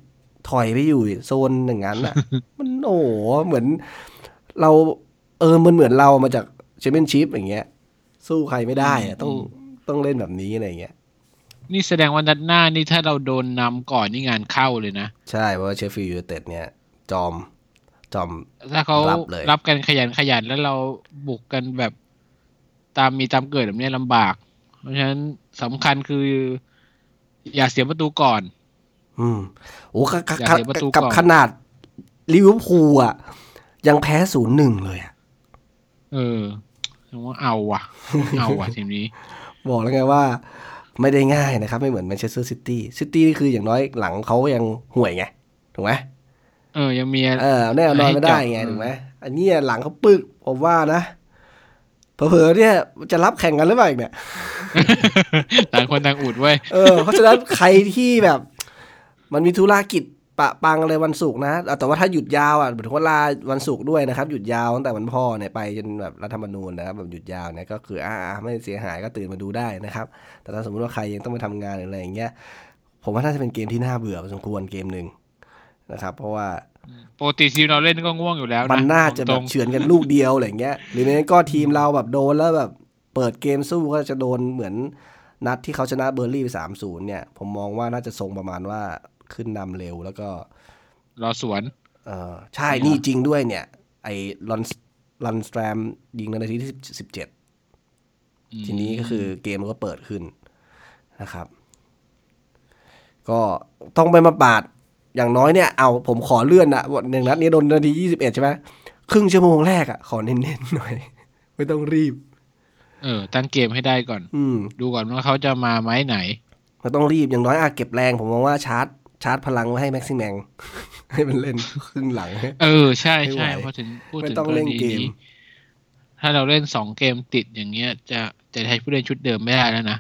ถอยไปอยู่โซนอย่างนั้นอะมันโอ้โหเหมือน เราเออมันเหมือนเรามาจากแชมเปี้ยนชิพอย่างเงี้ย สู้ใครไม่ได้อะต้องต้องเล่นแบบนี้อะไรอย่างเงี้ยนี่แสดงว่านัดหน้านี่ถ้าเราโดนนำก่อนนี่งานเข้าเลยนะ ใช่เพราะว่าเชฟฟิลด์ยูไนเต็ดเนี่ย จอม จอมถ้าเขารับเลยรับกันขยันขยันแล้วเราบุกกันแบบตามมีตามเกิดแบบนี้ลำบาก เพราะฉะนั้นสำคัญคือ อย่าเสียประตูก่อน อืมโอ้กับกับอยากเห็นประตูกับก่อนขนาดลิเวอร์พูลอะ ยังแพ้ศูนย์หนึ่งเลยอะ เออผมว่าเอาว่ะ เอาว่ะทีมนี้ บอกแล้วไงว่า ไม่ได้ง่ายนะครับ ไม่เหมือนแมนเชสเตอร์ซิตี้ซิตี้นี่คืออย่างน้อยหลังเขาก็ยังห่วยไง ถูกไหม เออ ยังมีเออแน่นอนไม่ได้ไงให้จับถูกไหมอันเนี้ยหลังเขาปึกผมว่านะเผลอๆเนี่ยจะรับแข่งกันหรือเปล่าอีกเนี่ยต่างคนต่างอุดไว้ยเออเพราะฉะนั้นใครที่แบบ มันมีธุรกิจปะปังอะไรวันศุกร์นะเอาแต่ว่าถ้าหยุดยาวอะหมายถึงว่าลาวันศุกร์ด้วยนะครับ หยุดยาวตั้งแต่วันพ่อเนี่ยไปจนแบบรัฐธรรมนูญนะครับแบบหยุดยาวเนี่ยก็คืออ่าไม่เสียหายก็ตื่นมาดูได้นะครับ แต่ถ้าสมมติว่าใครยังต้องไปทำงานหรืออะไรอย่างเงี้ย ผมว่าน่าจะเป็นเกมที่น่าเบื่อพอสมควรเกมหนึ่ง นะครับ เพราะว่าปกติทีมเราเล่นก็ง่วงอยู่แล้วนะมันน่าจะตแบรบงเฉือนกันลูกเดียวอะไรอย่างเงี้ยหรือไม่งั้นก็ทีมเราแบบโดนแล้วแบบเปิดเกมสู้ก็จะโดนเหมือนนัดที่เขาชนะเบอร์ลี่ไปสามศูนย์เนี่ย ผมมองว่าน่าจะทรงประมาณว่าขึ้นนำเร็วแล้วก็รอสวน เออใช่นี่จริงด้วยเนี่ย ไอ้ลอนลอนสแตรมยิงในนาทีที่สิบเจ็ดอืมทีนี้ก็คือเกมมันก็เปิดขึ้นนะครับ ก็ต้องไปมาปาด อย่างน้อยเนี่ยเอาผมขอเลื่อนนะวันหนึ่งนัดนี้โดนนาทียี่สิบเอ็ดใช่ไหมครึ่งชั่วโมงแรกอะขอเน้นๆหน่อย ไม่ต้องรีบ เออ ตั้งเกมให้ได้ก่อน อืมดูก่อนว่าเขาจะมาไหมไหนไม่ต้องรีบอย่างน้อยอะเก็บแรง ผมมองว่าชาร์จ ชาร์จพลังไว้ให้แม็กซิแมงให้มันเล่นครึ่งหลัง เออ ใช่ใช่ไม่ไหวพอถึงพูดไม่ถึงต้องกรเล่นณีเกมนี้ถ้าเราเล่นสองเกมติดอย่างเงี้ย จะจะใช้ผู้เล่นชุดเดิมไม่ได้แล้วนะ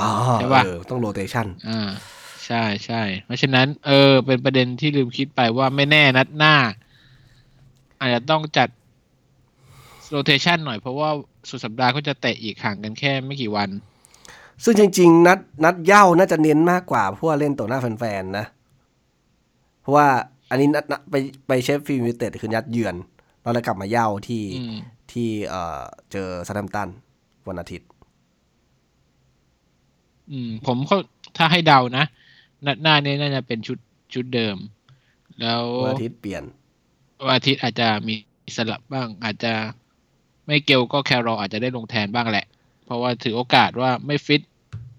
อ๋อใช่ปะเออต้องโรเตชันอ่า ใช่ใช่เพราะฉะนั้น เออ เป็นประเด็นที่ลืมคิดไปว่าไม่แน่นัดหน้า อาจจะต้องจัดโรเ t ชันหน่อยเพราะว่าสุดสัปดาห์ก็จะเตะอีกห่างกันแค่ไม่กี่วัน ซึ่งจริง ๆ นัดนัดเหย้าน่าจะเน้นมากกว่าเพราะว่าเล่นต่อหน้าแฟนๆนะ เพราะว่าอันนี้นัดนัดไปไปเชฟฟิลด์ยูไนเต็ดคือนัดเยือนเราเลยกลับมาเหย้าที่อืมที่เอ่อเจอเซาแธมป์ตันวันอาทิตย์ อืม ผมก็ถ้าให้เดานะนัด หน้านี้น่าจะเป็นชุดชุดเดิม แล้ววันอาทิตย์เปลี่ยนวันอาทิตย์อาจจะมีสลับบ้าง อาจจะไม่เกลก็แคร์โรลล์อาจจะได้ลงแทนบ้างแหละ เพราะว่าถือโอกาสว่าไม่ฟิต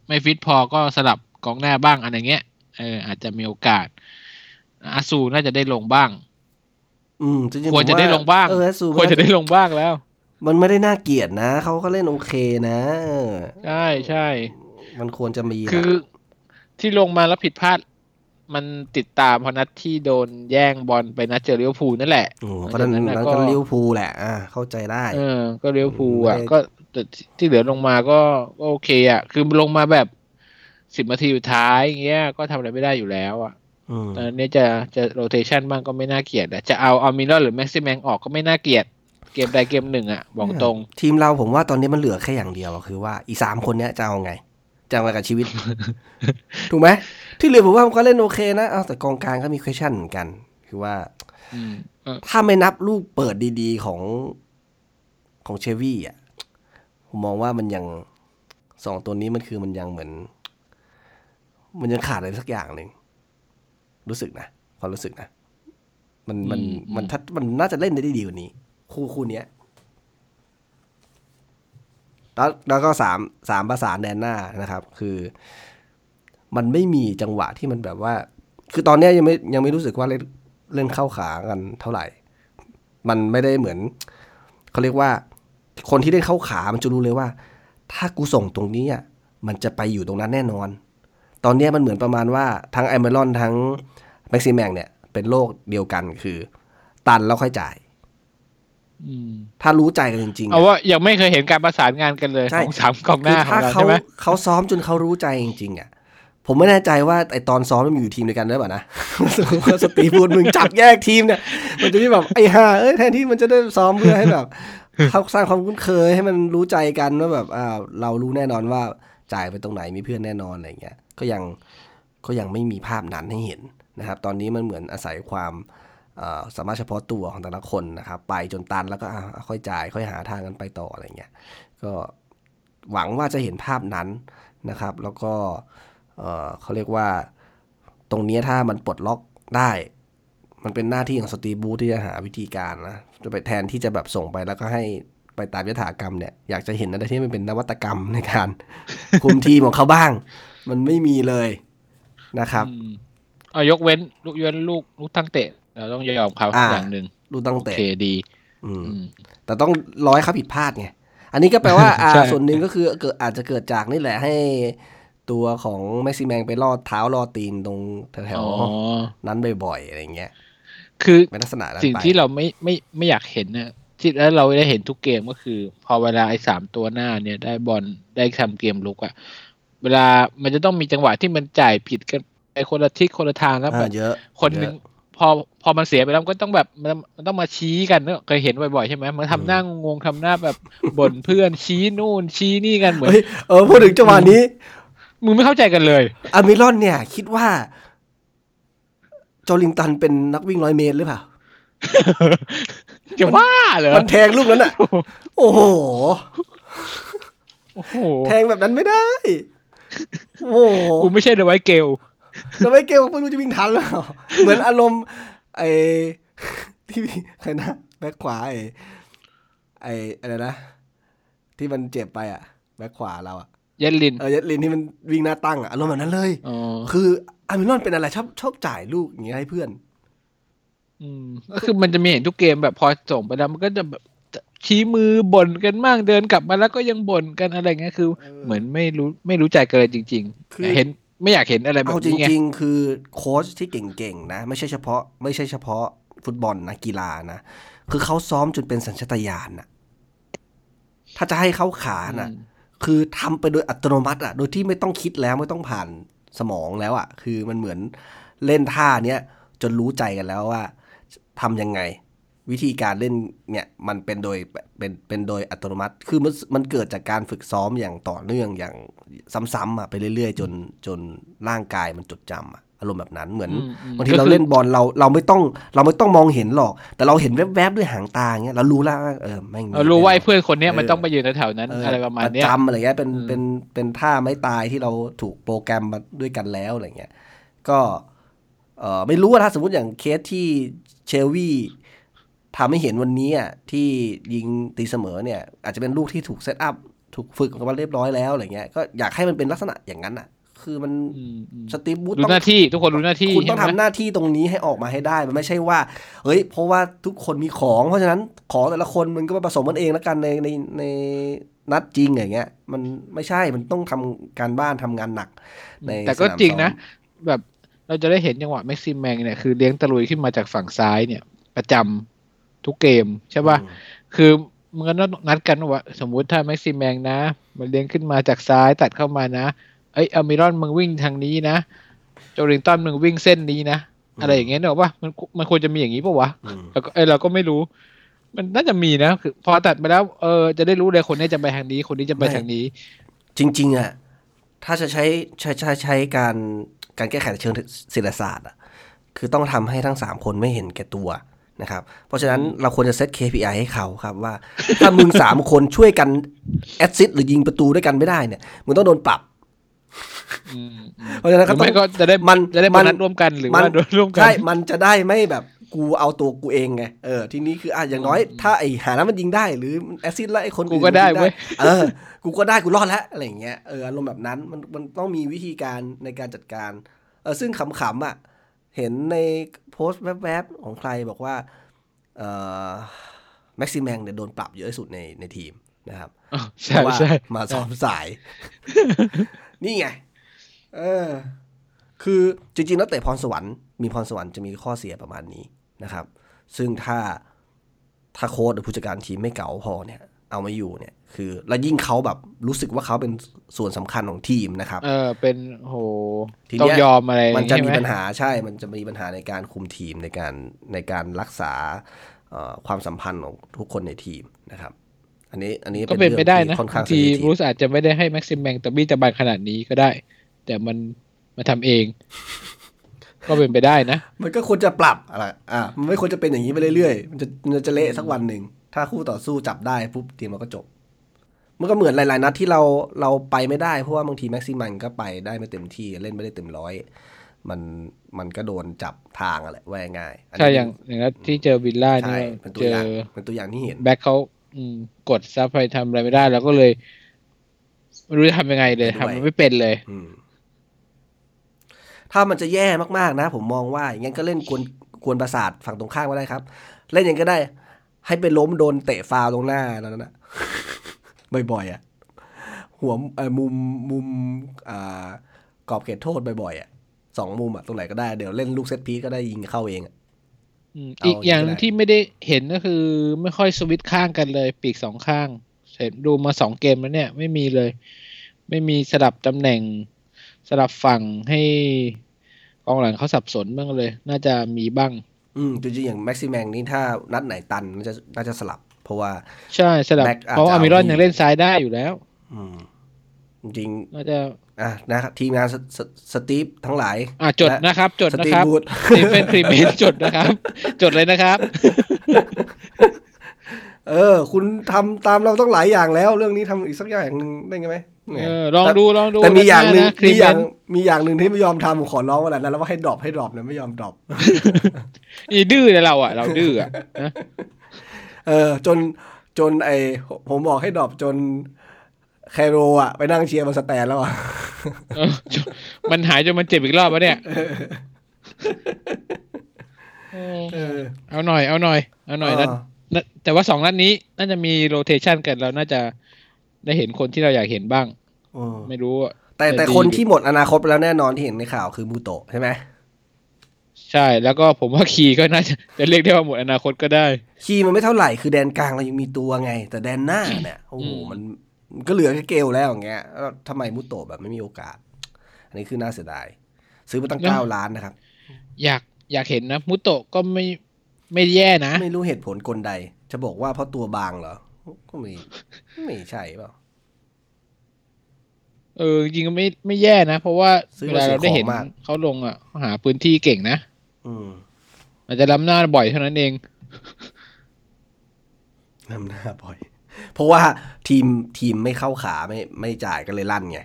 ไม่ฟิตพอก็สลับกองหน้าบ้างอะไรเงี้ยเอออาจจะมีโอกาสอาซูน่าจะได้ลงบ้าง อืมจริงๆควรจะผมได้ลงบ้างเออสูควรจะได้ลงบ้างแล้ว มันไม่ได้น่าเกลียดนะเขาก็เล่นโอเคนะเออใช่ใช่มันควรจะมีนะคือ ที่ลงมาแล้วผิดพลาด มันติดตาเพราะนัดที่โดนแย่งบอลไปนัดเจอลิเวอร์พูลนั่นแหละโอ้เพราะฉะนั้นหลังจากนั้นนั้นก็ก็ลิเวอร์พูลแหละอ่าเข้าใจได้ เออ ก็ลิเวอร์พูลอะไม่ได้ก็แต่ที่เหลือลงมาก็ก็โอเค อะ คือลงมาแบบสิบนาทีสุดท้ายอย่างเงี้ยก็ทำอะไรไม่ได้อยู่แล้วอะอืมตอนนี้จะจะโรเ t ชันบ้างก็ไม่น่าเกลียดอะจะเอาเอามิลเลอร์หรือแม็กซิแมงออกก็ไม่น่าเกลียดเกมใดเกมหนึ่งอะบอกตรง ทีมเราผมว่าตอนนี้มันเหลือแค่อย่างเดียวอะคือว่าอีสามคนเนี้ยจะเอาไง จะเอาไงกับชีวิต ถูกไหมที่เหลือผมว่ามันก็เล่นโอเคนะเอาแต่กองกลางก็มี question เหมือนกัน คือว่าอืมเออถ้าไม่นับลูกเปิดดีๆของของเชวี่อะ ผมมองว่ามันยังสองตัวนี้มันคือมันยังเหมือน มันยังขาดอะไรสักอย่างหนึ่งรู้สึกนะความรู้สึกนะมันมันมันทัดมันน่าจะเล่นได้ดีกว่านี้ คู่คู่เนี้ย แล้วแล้วก็สามสามประสานแดนหน้านะครับ คือ มันไม่มีจังหวะที่มันแบบว่า คือตอนนี้ยังไม่ยังไม่รู้สึกว่าเล่นเล่นเข้าขากันเท่าไหร่ มันไม่ได้เหมือนเขาเรียกว่า คนที่เล่นเข้าขามันจะรู้เลยว่า ถ้ากูส่งตรงนี้อะมันจะไปอยู่ตรงนั้นแน่นอน ตอนนี้มันเหมือนประมาณว่าทั้งไอเมรอนทั้งแม็กซิแมงเนี่ยเป็นโลกเดียวกันคือ ตันแล้วค่อยจ่าย ถ้ารู้ใจกันจริงๆเอาอะว่ายังไม่เคยเห็นการประสานงานกันเลยใช่ของสามกองหคืน้าอของถ้าเราเขาใช่ไหมเขาซ้อมจนเขารู้ใจจริงๆอะผมไม่แน่ใจว่าไอตอนซ้อมมันอยู่ทีมเดียวกันได้ป่ะนะสตีพูดมึงจับแยกทีมเนี่ย มันจะมีแบบไอ้ห่าเอ้ยแทนที่มันจะได้ซ้อมเพื่อให้แบบเขาสร้างความคุ้นเคยให้มันรู้ใจกันว่าแบบอ่าเรารู้แน่นอนว่าจ่ายไปตรงไหนมีเพื่อนแน่นอนอะไรเงี้ย ก็ยังก็ยังไม่มีภาพนั้นให้เห็นนะครับ ตอนนี้มันเหมือนอาศัยความเอ่อ สามารถเฉพาะตัวของแต่ละคนนะครับไปจนตันแล้วก็อะค่อยจ่าย ค่อยหาทางกันไปต่ออะไรเงี้ยก็หวังว่าจะเห็นภาพนั้นนะครับ แล้วก็เอ่อเขาเรียกว่าตรงเนี้ยถ้ามันปลดล็อกได้ มันเป็นหน้าที่ของสตีฟบูธที่จะหาวิธีการนะจะไปแทนที่จะแบบส่งไปแล้วก็ให้ไปตามยถากรรมเนี่ยอยากจะเห็นอะไรที่มันเป็นนวัตกรรมในการคุมทีมของเขาบ้าง มันไม่มีเลยนะครับอืมเอายกเว้นลูกยกเว้นลูกลูกตั้งเตะ เราต้องยอมเขาอ่าอย่างหนึ่งลูกตั้งโอเตะเคดีอืมอืม แต่ต้องร้อยเขาผิดพลาดไง อันนี้ก็แปลว่าอ่าใช่ส่วนหนึ่งก็คือเกิดอาจจะเกิดจากนี่แหละให้ตัวของแม็กซิแมงไปลอดเท้าลอดตีนตรงแถวอ๋อๆนั้นบ่อยๆอะไรเงี้ย คือเป็นลักษณะนั้นสิ่งไปที่เราไม่ไม่ไม่อยากเห็นเนี่ยที่แล้วเราได้เห็นทุกเกมก็คือ พอเวลาไอ้สามตัวหน้าเนี่ยได้บอลได้ทำเกมลุกอะเวลามันจะต้องมีจังหวะที่มันจ่ายผิดกันไปคนละทิศคนละทางแล้วแบอ่าบเยอะคนหนึ่งเยอะ พอพอมันเสียไปแล้วมันก็ต้องแบบมันมันต้องมาชี้กันเนอะเคยเห็นบ่อยๆใช่ไหมมันทำหน้างงๆทำหน้าแบบบ่นเพื่อนชี้นู่นชี้นี่กันเหมือนเฮ้ยเออพูดถึงจังหวะนี้มึงไม่เข้าใจกันเลยอามิรอนเนี่ย คิดว่าโจลิงตันเป็นนักวิ่งร้อยเมตรหรือเปล่าจะว่าเหรอมันแทงลูกนั้นอะ โอ้โหโอ้โหแทงแบบนั้นไม่ได้ โอ้โหกูไม่ใช่เดอะไวท์เกล จะไม่เกลไม่รู้จะวิ่งทันหรือเปล่าเหมือนอารมณ์ไอ้ที่ใครนะแบ็คขวาไอ้ไอ้อะไรนะที่มันเจ็บไปอะแบ็คขวาเราอะเยันลินเออยัดลินที่มันวิ่งหน้าตั้งอะอารมณ์แบบนั้นเลยอ๋อคืออามิรอนเป็นอะไรชอบชอบจ่ายลูกอย่างเงี้ยให้เพื่อน อืมก็คือมันจะมีเห็นทุกเกมแบบพอส่งไปแล้วมันก็จะแบบชี้มือบ่นกันบ้างเดินกลับมาแล้วก็ยังบ่นกันอะไรเงี้ยคือเออเหมือนไม่รู้ไม่รู้ใจกันเลยจริงคือๆเห็น ไม่อยากเห็นอะไรแบบเอาจนี้ไงริง ๆ คือโค้ชที่เก่งๆนะ ไม่ใช่เฉพาะ ไม่ใช่เฉพาะฟุตบอลนะกีฬานะคือเขาซ้อมจนเป็นสัญชาตญาณน่ะถ้าจะให้เขาขาน่ะอืมคือทำไปโดยอัตโนมัติอะ โดยที่ไม่ต้องคิดแล้วไม่ต้องผ่านสมองแล้วอะ คือมันเหมือนเล่นท่าเนี้ยจนรู้ใจกันแล้วว่าทำยังไง วิธีการเล่นเนี่ยมันเป็นโดยเป็นเป็นโดยอัตโนมัติ คือมันมันเกิดจากการฝึกซ้อมอย่างต่อเนื่องอย่างซ้ำๆอะไปเรื่อยๆ จนจนร่างกายมันจดจำอะอารมณ์แบบนั้นเหมือนอืมอืมบางทีก็เราคือเล่นบอลเราเราไม่ต้องเราไม่ต้องมองเห็นหรอก แต่เราเห็นแวบๆด้วยหางตาอย่างเงี้ยเรารู้แล้วว่าเออแม่งมีเรารู้ว่าไอ้แน่นอนเพื่อนคนเนี้ยมันเออต้องไปยืนแถวๆนั้นเอออะไรประมาณเนี้ยจำอะไรเงี้ยเป็นอืมเป็นเป็นท่าไม้ตายที่เราถูกโปรแกรมมาด้วยกันแล้วอะไรเงี้ยก็เออไม่รู้ว่าถ้าสมมติอย่างเคสที่เชลวี ทำให้เห็นวันนี้อะที่ยิงตีเสมอเนี่ย อาจจะเป็นลูกที่ถูกเซตอัพถูกฝึกมาเรียบร้อยแล้วอะไรเงี้ยก็อยากให้มันเป็นลักษณะอย่างนั้นอะ คือมันอืมอืมสตีฟบูธรู้ต้องหน้าที่ทุกคนรู้หน้าที่คุณต้องใช่ทำไหมหน้าที่ตรงนี้ให้ออกมาให้ได้มันไม่ใช่ว่า เฮ้ย เพราะว่าทุกคนมีของ เพราะฉะนั้นของแต่ละคนมันก็มาผสมกันเองแล้วกันในในในนัดจริงอย่างเงี้ย มันไม่ใช่มันต้องทำการบ้านทำงานหนักในแต่ก็สนามจริงนะซ้อแบบเราจะได้เห็นจังหวะแม็กซิมแมงเนี่ยคือเลี้ยงตะลุยขึ้นมาจากฝั่งซ้ายเนี่ย ประจำ ทุกเกมใช่ป่ะอืมคือมันก็ต้องนัดกันว่า สมมุติถ้าแม็กซิมแมงนะ มันเลี้ยงขึ้นมาจากซ้ายตัดเข้ามานะเอ้ยอเมรอนมึงวิ่งทางนี้นะโจลิงตันมึงวิ่งเส้นนี้นะอะไรอย่างเงี้ยเนอะว่ามันมันควรจะมีอย่างนี้ป่าวะอืมแล้วก็เอ้ยเราก็ไม่รู้ มันน่าจะมีนะคือพอตัดไปแล้วเออจะได้รู้เลยคนนี้จะไปทางนี้ คนนี้จะไปทางนี้ จริง ๆ อะ ถ้าจะใช้ใช้ใช้ใช้การการแก้ไขในเชิงเศรษฐศาสตร์อะคือต้องทำให้ทั้งสามคนไม่เห็นแก่ตัว นะครับ เพราะฉะนั้นเราควรจะเซต KPI ให้เขาครับว่า ถ้ามึงสามคนช่วยกันแอดซิสหรือยิงประตูด้วยกันไม่ได้เนี่ยมึงต้องโดนปรับอืมอืมเพราะฉะนั้นหรืก็อต้อไม่งก็จะได้มันจะได้มัมานนัดร่วมกันหรือมันว่าโดนร่วมกันใช่มันจะได้ไม่แบบกูเอาตัวกูเองไงเออทีนี้คืออะอย่างน้อย ถ้าไอ้หานั้นมันยิงได้ หรือแอซซิดแล้วไอ้คนกูอื่นก็ได้มันงเว้ยเออ กูก็ได้กูรอดแล้วอะไรอย่างเงี้ยเอออารมณ์แบบนั้นมันมันต้องมีวิธีการในการจัดการเออซึ่งขำๆอะเห็นใน โพสต์แวบๆของใครบอกว่าเอ่อแม็กซิแมงเนี่ยโดนปรับเยอะที่สุดในในทีมนะครับอ๋อเพใช่ราะว่าใช่มาซ้อมสาย นี่ไง เออ คือจริงๆนักเตะพรสวรรค์มีพรสวรรค์จะมีข้อเสียประมาณนี้นะครับ ซึ่งถ้าถ้าโค้ชหรือผู้จัดการทีมไม่เก่าพอเนี่ย เอามาอยู่เนี่ย คือแล้วยิ่งเขาแบบรู้สึกว่าเขาเป็นส่วนสำคัญของทีมนะครับ เออเป็นโหทีเนี้ยต้องยอมอะไรมันจะมีใช่ไหปัญหาใช่ มันจะมีปัญหาในการคุมทีมในการในการรักษาเอ่อความสัมพันธ์ของทุกคนในทีมนะครับ อันนี้อันนี้ก็เป็นไปได้นะค่อนข้างบางที sensitive บรูซอาจจะไม่ได้ให้แม็กซิมแมงตะบี้ตะบันขนาดนี้ก็ได้ แต่มันมาทำเอง ก็เป็นไปได้นะ มันก็ควรจะปรับอะไรอะมันไม่ควรจะเป็นอย่างนี้ไปเรื่อยๆมันจะมันจะเละสักวันหนึ่ง ถ้าคู่ต่อสู้จับได้ปุ๊บทีมเราก็จบ มันก็เหมือนหลาย ๆ นัดที่เราเราไปไม่ได้เพราะว่าบางทีแม็กซิมันก็ไปได้ไม่เต็มที่เล่นไม่ได้เต็มร้อยมันมันก็โดนจับทางอะแหละว่าง่ายๆนนี้ใช่อย่างอย่างนั้นที่เจอวิลล่าใช่นี่เป็นตัวเจออย่างเป็นตัวอย่างที่เห็นแบ็คเขาอืมกดซับไปทำอะไรไม่ได้ แล้วก็เลยไม่รู้จะทำยังไงเลยเห็นด้วยทำมันไม่เป็นเลยอืมถ้ามันจะแย่มากๆนะ ผมมองว่า อย่างนั้นก็เล่นกวนกวนประสาทฝั่งตรงข้ามก็ได้ครับ เล่นอย่างนั้นก็ได้ ให้ไปล้มโดนเตะฟาวล์ตรงหน้านั้นนะบ่อยๆอะหัวเอ่อมุมมุมอ่ากรอบเขตโทษบ่อยๆอะสองมุมอะตรงไหนก็ได้เดี๋ยวเล่นลูกเซตพีซก็ได้ยิงเข้าเองอะอืมเอาอีกอย่างอย่างนี้ก็ได้ที่ไม่ได้เห็นก็คือ ไม่ค่อยสวิตช์ข้างกันเลย ปีกสองข้างเห็นดูมาสองเกมแล้วเนี่ย ไม่มีเลย ไม่มีสลับตำแหน่ง สลับฝั่งให้กองหลังเขาสับสนบ้างเลย น่าจะมีบ้าง อืมจริงๆอย่างแม็กซิแมงนี่ถ้านัดไหนตันน่าจะน่าจะสลับ เพราะว่าใช่สลับแบ็คอาจจะเพราะว่าอามิรอนเอาที่ยังเล่นซ้ายได้อยู่แล้ว อืมจริงน่าจะๆอะนะครับทีมงานสสสตีฟทั้งหลาย อะจดและนะครับ จดสนะตีครับบูธสตีเฟนครีเมนจดนะครับ จดเลยนะครับ เออ คุณทำตามเราต้องหลายอย่างแล้ว เรื่องนี้ทำอีกสักอย่างหนึ่งได้ไหมแหมเออ ลองดูลองดูแต่มีอย่างหนึ่งครีมีเมอย่างนมีอย่างหนึ่งที่ไม่ยอมทำผมขอร้องว่าแหละแล้วว่าให้ดรอปให้ดรอปเนี่ยไม่ยอมดรอปอีดื้อเลยเราอะ เราดื้ออะนะเออ จนจนไอผมบอกให้ดรอปจนแคโรอะไปนั่งเชียร์บนสแตนแล้วอะเออมันหายจนมันเจ็บอีกรอบวะเนี่ยเออเออเอาหน่อยเอาหน่อยเอาหน่อยนะนะแต่ว่าสองนัดนี้น่าจะมีโรเทชันกันเราน่าจะได้เห็นคนที่เราอยากเห็นบ้างเออ ไม่รู้อะแต่แต่แต่ดีคนที่หมดอนาคตไปแล้วแน่นอนที่เห็นในข่าวคือมูโตะใช่ไหมใช่แล้วก็ผมว่าคีย์ก็น่าจะจะเรียกได้ว่าหมดอนาคตก็ได้ คีย์มันไม่เท่าไหร่คือแดนกลางเรายังมีตัวไง แต่แดนหน้าเนี่ยโอ้โหอืมมันมันก็เหลือแค่เกลแล้วอย่างเงี้ยแล้วทำไมมูโตะแบบไม่มีโอกาส อันนี้คือน่าเสียดาย ซื้อมาตั้งเก้าล้านนะครับ อยากอยากเห็นนะมุโตะก็ไม่ไม่แย่นะ ไม่รู้เหตุผลกลใด จะบอกว่าเพราะตัวบางเหรอ ก็ไม่ไม่ใช่เปล่า เออจริงๆก็ไม่ไม่แย่นะ เพราะว่าซื้อเวมาลาเราได้เห็นเสียของมากเขาลงอะเขาหาพื้นที่เก่งนะอืมอาจจะล้ำหน้าบ่อยเท่านั้นเองนำหน้าบ่อย เพราะว่าทีมทีมไม่เข้าขาไม่ไม่จ่ายก็เลยลั่นไง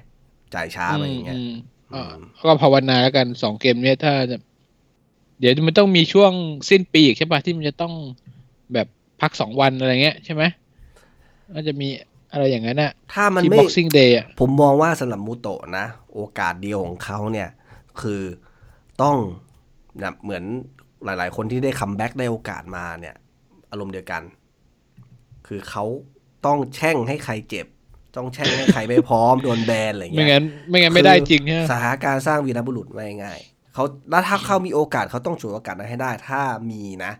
จ่ายช้าไปอย่างเงี้ยอืมอ่าอืมก็ภาวนาแล้วกันสองเกมเนี้ยถ้าจะเดี๋ยวมันต้องมีช่วงสิ้นปีอีกใช่ปะที่มันจะต้องแบบพักสองวันอะไรเงี้ยใช่ไหมน่าจะมี อะไรอย่างนั้นอะถ้ามันที่ไม่ Boxing Day อะผมมองว่าสำหรับมูโตะนะ โอกาสเดียวของเขาเนี่ย คือต้องแบบเหมือนหลาย ๆ คนที่ได้ comeback ได้โอกาสมาเนี่ย อารมณ์เดียวกัน คือเขาต้องแช่งให้ใครเจ็บ ต้องแช่งให้ใครไม่พร้อม โดนแบนอะไรไม่เงี้ย งั้น ไม่งั้นไม่ได้จริงใช่ไหมสถานการณ์สร้างวีรบุรุษไม่ง่ายเขาแล้วถ้าเขามีโอกาสเขาต้องฉวยโอกาสนั้นให้ได้ ถ้ามีนะ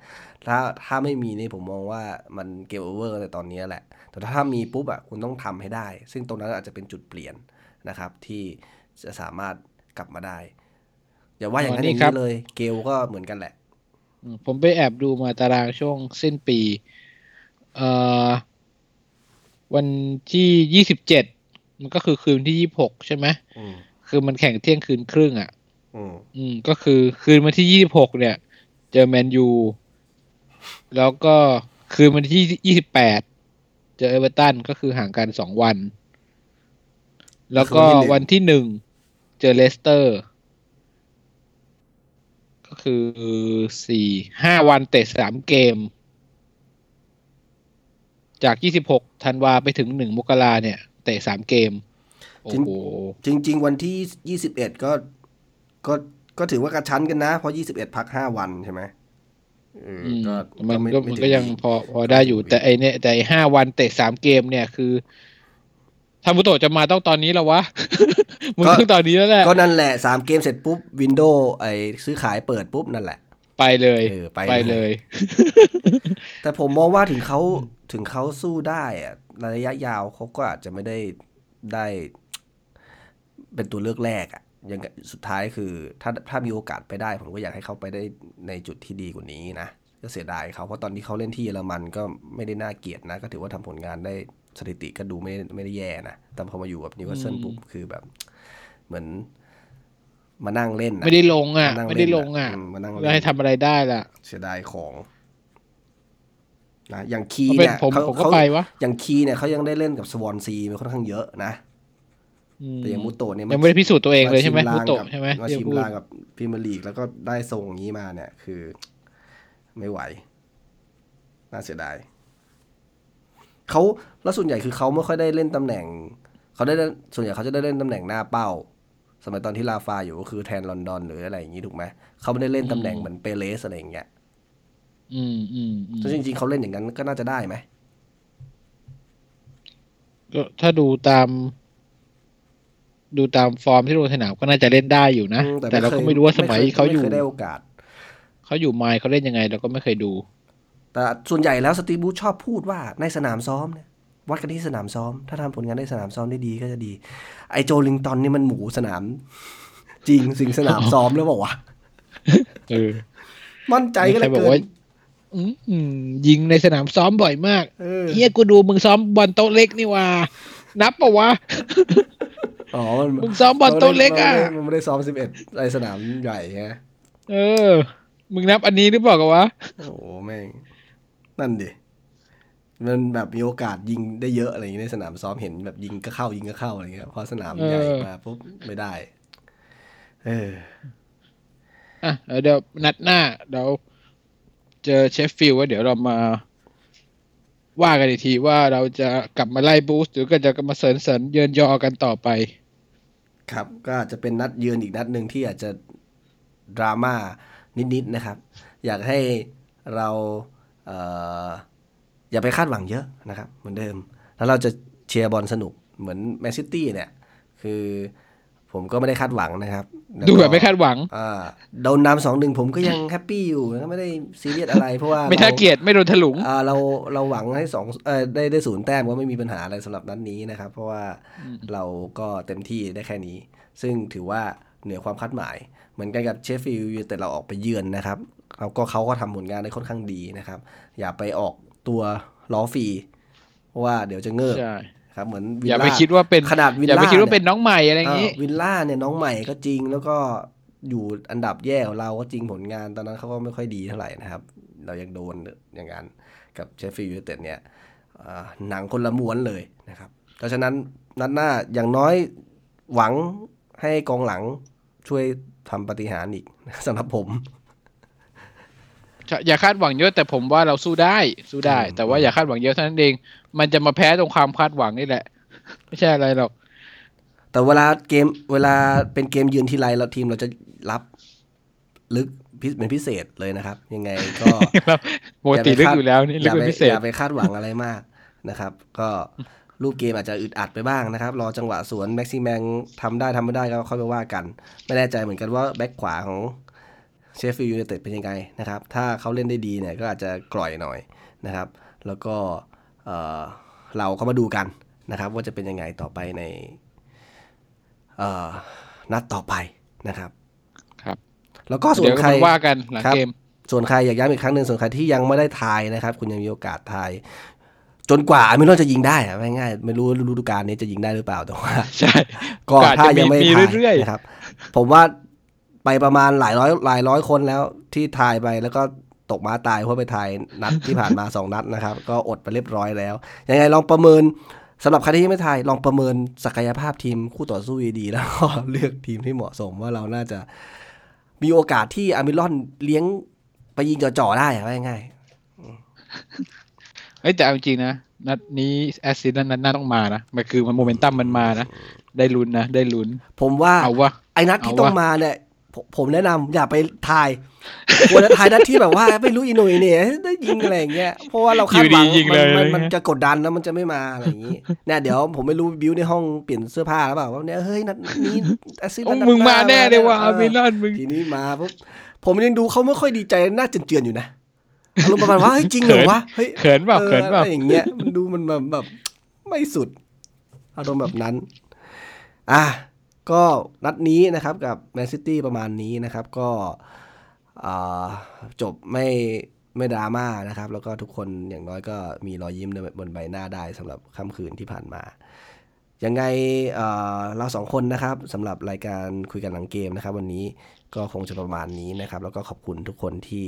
ถ้าถ้าไม่มีนี่ผมมองว่ามัน game over ในตอนนี้แหละ แต่ถ้ามีปุ๊บอะคุณต้องทำให้ได้ ซึ่งตรงนั้นอาจจะเป็นจุดเปลี่ยนนะครับ ที่จะสามารถกลับมาได้ อย่าว่าอย่างนั้นอย่างนี้เลย เกลก็เหมือนกันแหละอืมผมไปแอบดูมาตารางช่วงสิ้นปีเอ่อวันที่ยี่สิบเจ็ดมันก็คือคืนที่ยี่หกใช่ไหมอืมคือมันแข่งเที่ยงคืนครึ่งอะอืมอืมก็คือคืนวันที่ยี่สิบหกเนี่ย เจอแมนยู แล้วก็คืนวันที่ยี่สิบแปด เจอเอเวอร์ตันก็คือห่างกันสองวัน แล้วก็วันที่หนึ่งเจอเลสเตอร์ ก็คือสี่ห้าวันเตะสามเกม จากยี่สิบหกธันวาไปถึงหนึ่งมกราเนี่ย เตะสามเกม โอ้โหจริง ๆ วันที่ยี่สิบเอ็ดก็ก็ก็ถือว่ากระชั้นกันนะ เพราะยี่สิบเอ็ดพักห้าวันใช่ไหมเอออืม ก็มันไก็มันก็ถึยังพอพอได้อยู่แต่ไอเนี่ยแต่ไอห้าวันเตะสามเกมเนี่ยคือทามุโตะจะมาต้องตอนนี้แล้ววะ มึงต้องตอนนี้แล้วแหละ ก็นั่นแหละสามเกมเสร็จปุ๊บวินโดว์ไอซื้อขายเปิดปุ๊บนั่นแหละ ไปเลยเออไปไปเลย แต่ผมมองว่าถึงเขาถึงเขาสู้ได้อะระยะยาวเขาก็อาจจะไม่ได้ได้ เป็นตัวเลือกแรกอะ ยังไงสุดท้ายคือถ้าถ้ามีโอกาสไปได้ ผมก็อยากให้เขาไปได้ในจุดที่ดีกว่านี้นะก็เสียดายเขาเพราะตอนที่เขาเล่นที่เยอรมันก็ไม่ได้น่าเกลียดนะ ก็ถือว่าทำผลงานได้สถิติก็ดูไม่ไม่ได้แย่นะแต่พอมาอยู่กับนิวคาสเซิลอืมปุ๊บคือแบบ เหมือนมานั่งเล่นน่ะ ไม่ได้ลงอะานั่ไม่ได้เนลงอะมมานั่งแล้วเล่นให้ทำอะไรได้ล่ะ เสียดายของนะอย่างคีเขาเป็นเนี่ยผมเขาผมก็เขาไปวะอย่างคีเนี่ยเขายังได้เล่นกับสวอนซีมันค่อนข้างเยอะนะอืม แต่อย่างมุโตะเนี่ยยังไม่ได้พิสูจน์ตัวเองเลยใช่ไหมามุชิโตะลางกับใช่ไหมมาที่ชิมพูดลางกับพรีเมียร์ลีกแล้วก็ได้ทรงอย่างนี้มาเนี่ย คือ ไม่ไหว น่าเสียดายเขาแล้วส่วนใหญ่คือเขาไม่ค่อยได้เล่นตำแหน่งเขาได้เล่นส่วนใหญ่เขาจะได้เล่นตำแหน่งหน้าเป้า สมัยตอนที่ลาฟาอยู่ก็คือแทนลอนดอนหรืออะไรอย่างนี้ถูกไหมเขาไม่ได้เล่นตำแหน่งเหมือนเปเรสอะไรอย่างเงี้ยอืมอืมอืมซึ่งจริงๆเขาเล่นอย่างนั้นก็น่าจะได้ไหมก็ถ้าดูตาม ดูตามฟอร์มที่ลงสนามก็น่าจะเล่นได้อยู่นะอืแต่เราก็ไม่รู้ว่าสมัยไคเขาอยู่ไม่เคยได้โอกาสเขาอยู่ไมล์เขาเล่นยังไง เราก็ไม่เคยดู แต่ส่วนใหญ่แล้วสตีฟบูธชอบพูดว่าในสนามซ้อมเนี่ยวัดกันที่สนามซ้อม ถ้าทำผลงานในสนามซ้อมได้ดีก็จะดี ไอโจลิงตันนี่มันหมูสนาม จริงสิงสนามซ้อมแล้วบอกว่าวะเออมั่นใจก็ใคเลรยบอกเกิว่านอืมอืมยิงในสนามซ้อมบ่อยมากเออเฮียกูดูมึงซ้อมบอลโต๊ะเล็กนี่ว่า นับปะวะ อ๋อมันมึงซ้อมบอลโต๊ะเล็กอะมันไม่ได้ซ้อมสิบเอ็ดในสนามใหญ่ไงเออ มึงนับอันนี้หรือเปล่ากันวะโอ้โหแม่งนั่นดิมันแบบมีโอกาสยิงได้เยอะอะไรอย่างเงี้ยในสนามซ้อมเห็นแบบยิงก็เข้ายิงก็เข้าอะไรเงี้ยพอสนามใหญ่เออมาปุ๊บไม่ได้ เอออะเดี๋ยวนัดหน้าเดี๋ยวเจอเชฟฟิลด์ว่าเดี๋ยวเรามาว่ากันอีกทีว่าเราจะกลับมาไล่บูสต์หรือก็จะกลับมาเสริญเสริญเยินยอกันต่อไป ครับก็อาจจะเป็นนัดเยือนอีกนัดหนึ่งที่อาจจะดราม่านิดๆนะครับ อยากให้เราเอออย่าไปคาดหวังเยอะนะครับ เหมือนเดิม แล้วเราจะเชียร์บอลสนุกเหมือนแมนซิตี้เนี่ย คือผมก็ไม่ได้คาดหวังนะครับ ดูแบบไม่คาดหวังอ่าโดนนำสองหนึ่งผมก็ยังแฮปปี้อยู่ก็ไม่ได้ซีเรียสอะไรเพราะว่าไม่ท่าเราเกียรติไม่โดนถลุงอ่าเราเราหวังให้สองเออได้ได้ศูนย์แต้มก็ไม่มีปัญหาอะไรสำหรับนัดนี้นะครับ เพราะว่าเราก็เต็มที่ได้แค่นี้ ซึ่งถือว่าเหนือความคาดหมาย เหมือนกันกับเชฟฟิลด์แต่เราออกไปเยือนนะครับเราก็เขาก็ทำผลงานได้ค่อนข้างดีนะครับ อย่าไปออกตัวล้อฟรีเพราะว่าเดี๋ยวจะเงิบใช่ ครับเหมือนวิลอย่าล่าไปคิดว่าเป็นขนาดวิลอย่าล่าไปคิดว่าเนี่ยเป็นน้องใหม่อะไรอย่างนี้เวิลล่าเนี่ยน้องใหม่ก็จริงแล้วก็อยู่อันดับแย่ของเราก็จริงผลงานตอนนั้นเขาก็ไม่ค่อยดีเท่าไหร่นะครับ เรายังโดนอย่างนั้นกับเชฟฟิลด์ยูไนเต็ดเนี่ยอ่าหนังคนละม้วนเลยนะครับ เพราะฉะนั้นนัดหน้าอย่างน้อยหวังให้กองหลังช่วยทำปฏิหารย์อีกสำหรับผม อย่าคาดหวังเยอะแต่ผมว่าเราสู้ได้สู้ได้อืมแต่ว่าอย่าคาดหวังเยอะเท่านั้นเอง มันจะมาแพ้ตรงความคาดหวังนี่แหละ ไม่ใช่อะไรหรอกแต่เวลาเกมเวลาเป็นเกมยืนทีไรเราทีมเราจะรับลึกพิเป็นพิเศษเลยนะครับ ยังไงก็ปกติลึกอยู่แล้วนี่ลึกเป็นพิเศษอย่าไปคาดหวังอะไรมากนะครับ ก็รูปเกมอาจจะอึดอัดไปบ้างนะครับ รอจังหวะสวนแม็กซิแมงทำได้ทำไม่ได้ก็ค่อยไปว่ากัน ไม่แน่ใจเหมือนกันว่าแบ็คขวาของ เชฟฟิลด์ยูไนเต็ดเป็นยังไงนะครับ ถ้าเขาเล่นได้ดีเนี่ยก็อาจจะกร่อยหน่อยนะครับ แล้วก็เอ่อเราก็มาดูกันนะครับ ว่าจะเป็นยังไงต่อไปในเอ่อนัดต่อไปนะครับ ครับ แล้วก็ส่วเดี๋นยวก็ใครมาว่ากันหลังครับเกมส่วนใครอยากย้ำอีกครั้งหนึ่งส่วนใครที่ยังไม่ได้ทายนะครับ คุณยังมีโอกาสทายจนกว่าอาร์เมินอนจะยิงได้อะง่ายๆไม่รู้ฤดูกาลนี้จะยิงได้หรือเปล่าแต่ว่า ใช่ ก็โอกาสถ้าจะมียังไม่มีทายเรื่อยๆนะครับ ผมว่า ไปประมาณหลายร้อยหลายร้อยคนแล้วที่ทายไปแล้วก็ตกม้าตายเพราะไปทายนัดที่ผ่านมาสองนัดนะครับ ก็อดไปเรียบร้อยแล้ว ยังไงลองประเมินสำหรับใครที่ยังไม่ทายลองประเมินศักยภาพทีมคู่ต่อสู้ดีๆแล้วก็เลือกทีมที่เหมาะสมว่าเราน่าจะมีโอกาสที่อาร์มิลอนเลี้ยงไปยิงจ่อๆได้อะว่าง่ายเอ้ยแต่เอาจริงๆนะนัดนี้ assist นัดหน้าต้องมานะมันคือมันโมเมนตัมมันมานะ ได้ลุ้นนะ ได้ลุ้นๆผมว่าเอาวะไอ้นัดที่เอาวะต้องมาเนี่ย ผมผมแนะนำอย่าไปทายควรจะทายนัดที่แบบว่าไม่รู้อีหนุ่ยเนี่ยได้ยิงอะไรอย่างเงี้ยเพราะว่าเราคาดหวังอยู่ดียิงมัเลยมันอะไรเงี้ยมันจะกดดันแล้วมันจะไม่มาอะไรอย่างงี้เนี่ยเดี๋ยวผมไม่รู้บิวในห้องเปลี่ยนเสื้อผ้าหรือเปล่าว่าเนี่ยเฮ้ยนัดนี้ assist โอ้นัดมึงมาแน่เลยว่ะออาอร์มิลอนมึงทีนี้มาปุ๊บผมยังดูเขาไม่ค่อยดีใจหน้าเจือนๆอยู่นะอารมณ์ประมาณว่าเฮ้ยจริงเหรอวะเฮ้ยเขินเปล่าเขินเปล่าอะไรอย่างเงี้ยมันดูมันแบบแบบไม่สุด อารมณ์แบบนั้น อะ ก็นัดนี้นะครับกับแมนซิตี้ประมาณนี้นะครับก็จบไม่ไม่ดราม่านะครับ แล้วก็ทุกคนอย่างน้อยก็มีรอยยิ้มบนใบหน้าได้สำหรับค่ำคืนที่ผ่านมายังไงเเราสองคนนะครับสำหรับรายการคุยกันหลังเกมนะครับ วันนี้ก็คงจะประมาณนี้นะครับ แล้วก็ขอบคุณทุกคนที่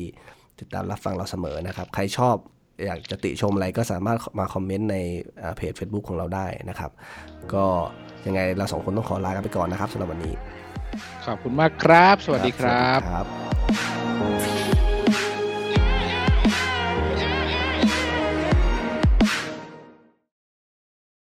ติดตามรับฟังเราเสมอนะครับ ใครชอบอยากจะติชมอะไรก็สามารถมาคอมเมนต์ในเพจ Facebook ของเราได้นะครับ ก็ ยังไงเราสองคนต้องขอลากันไปก่อนนะครับสำหรับวันนี้ ขอบคุณมากครับ สวัสดีครับ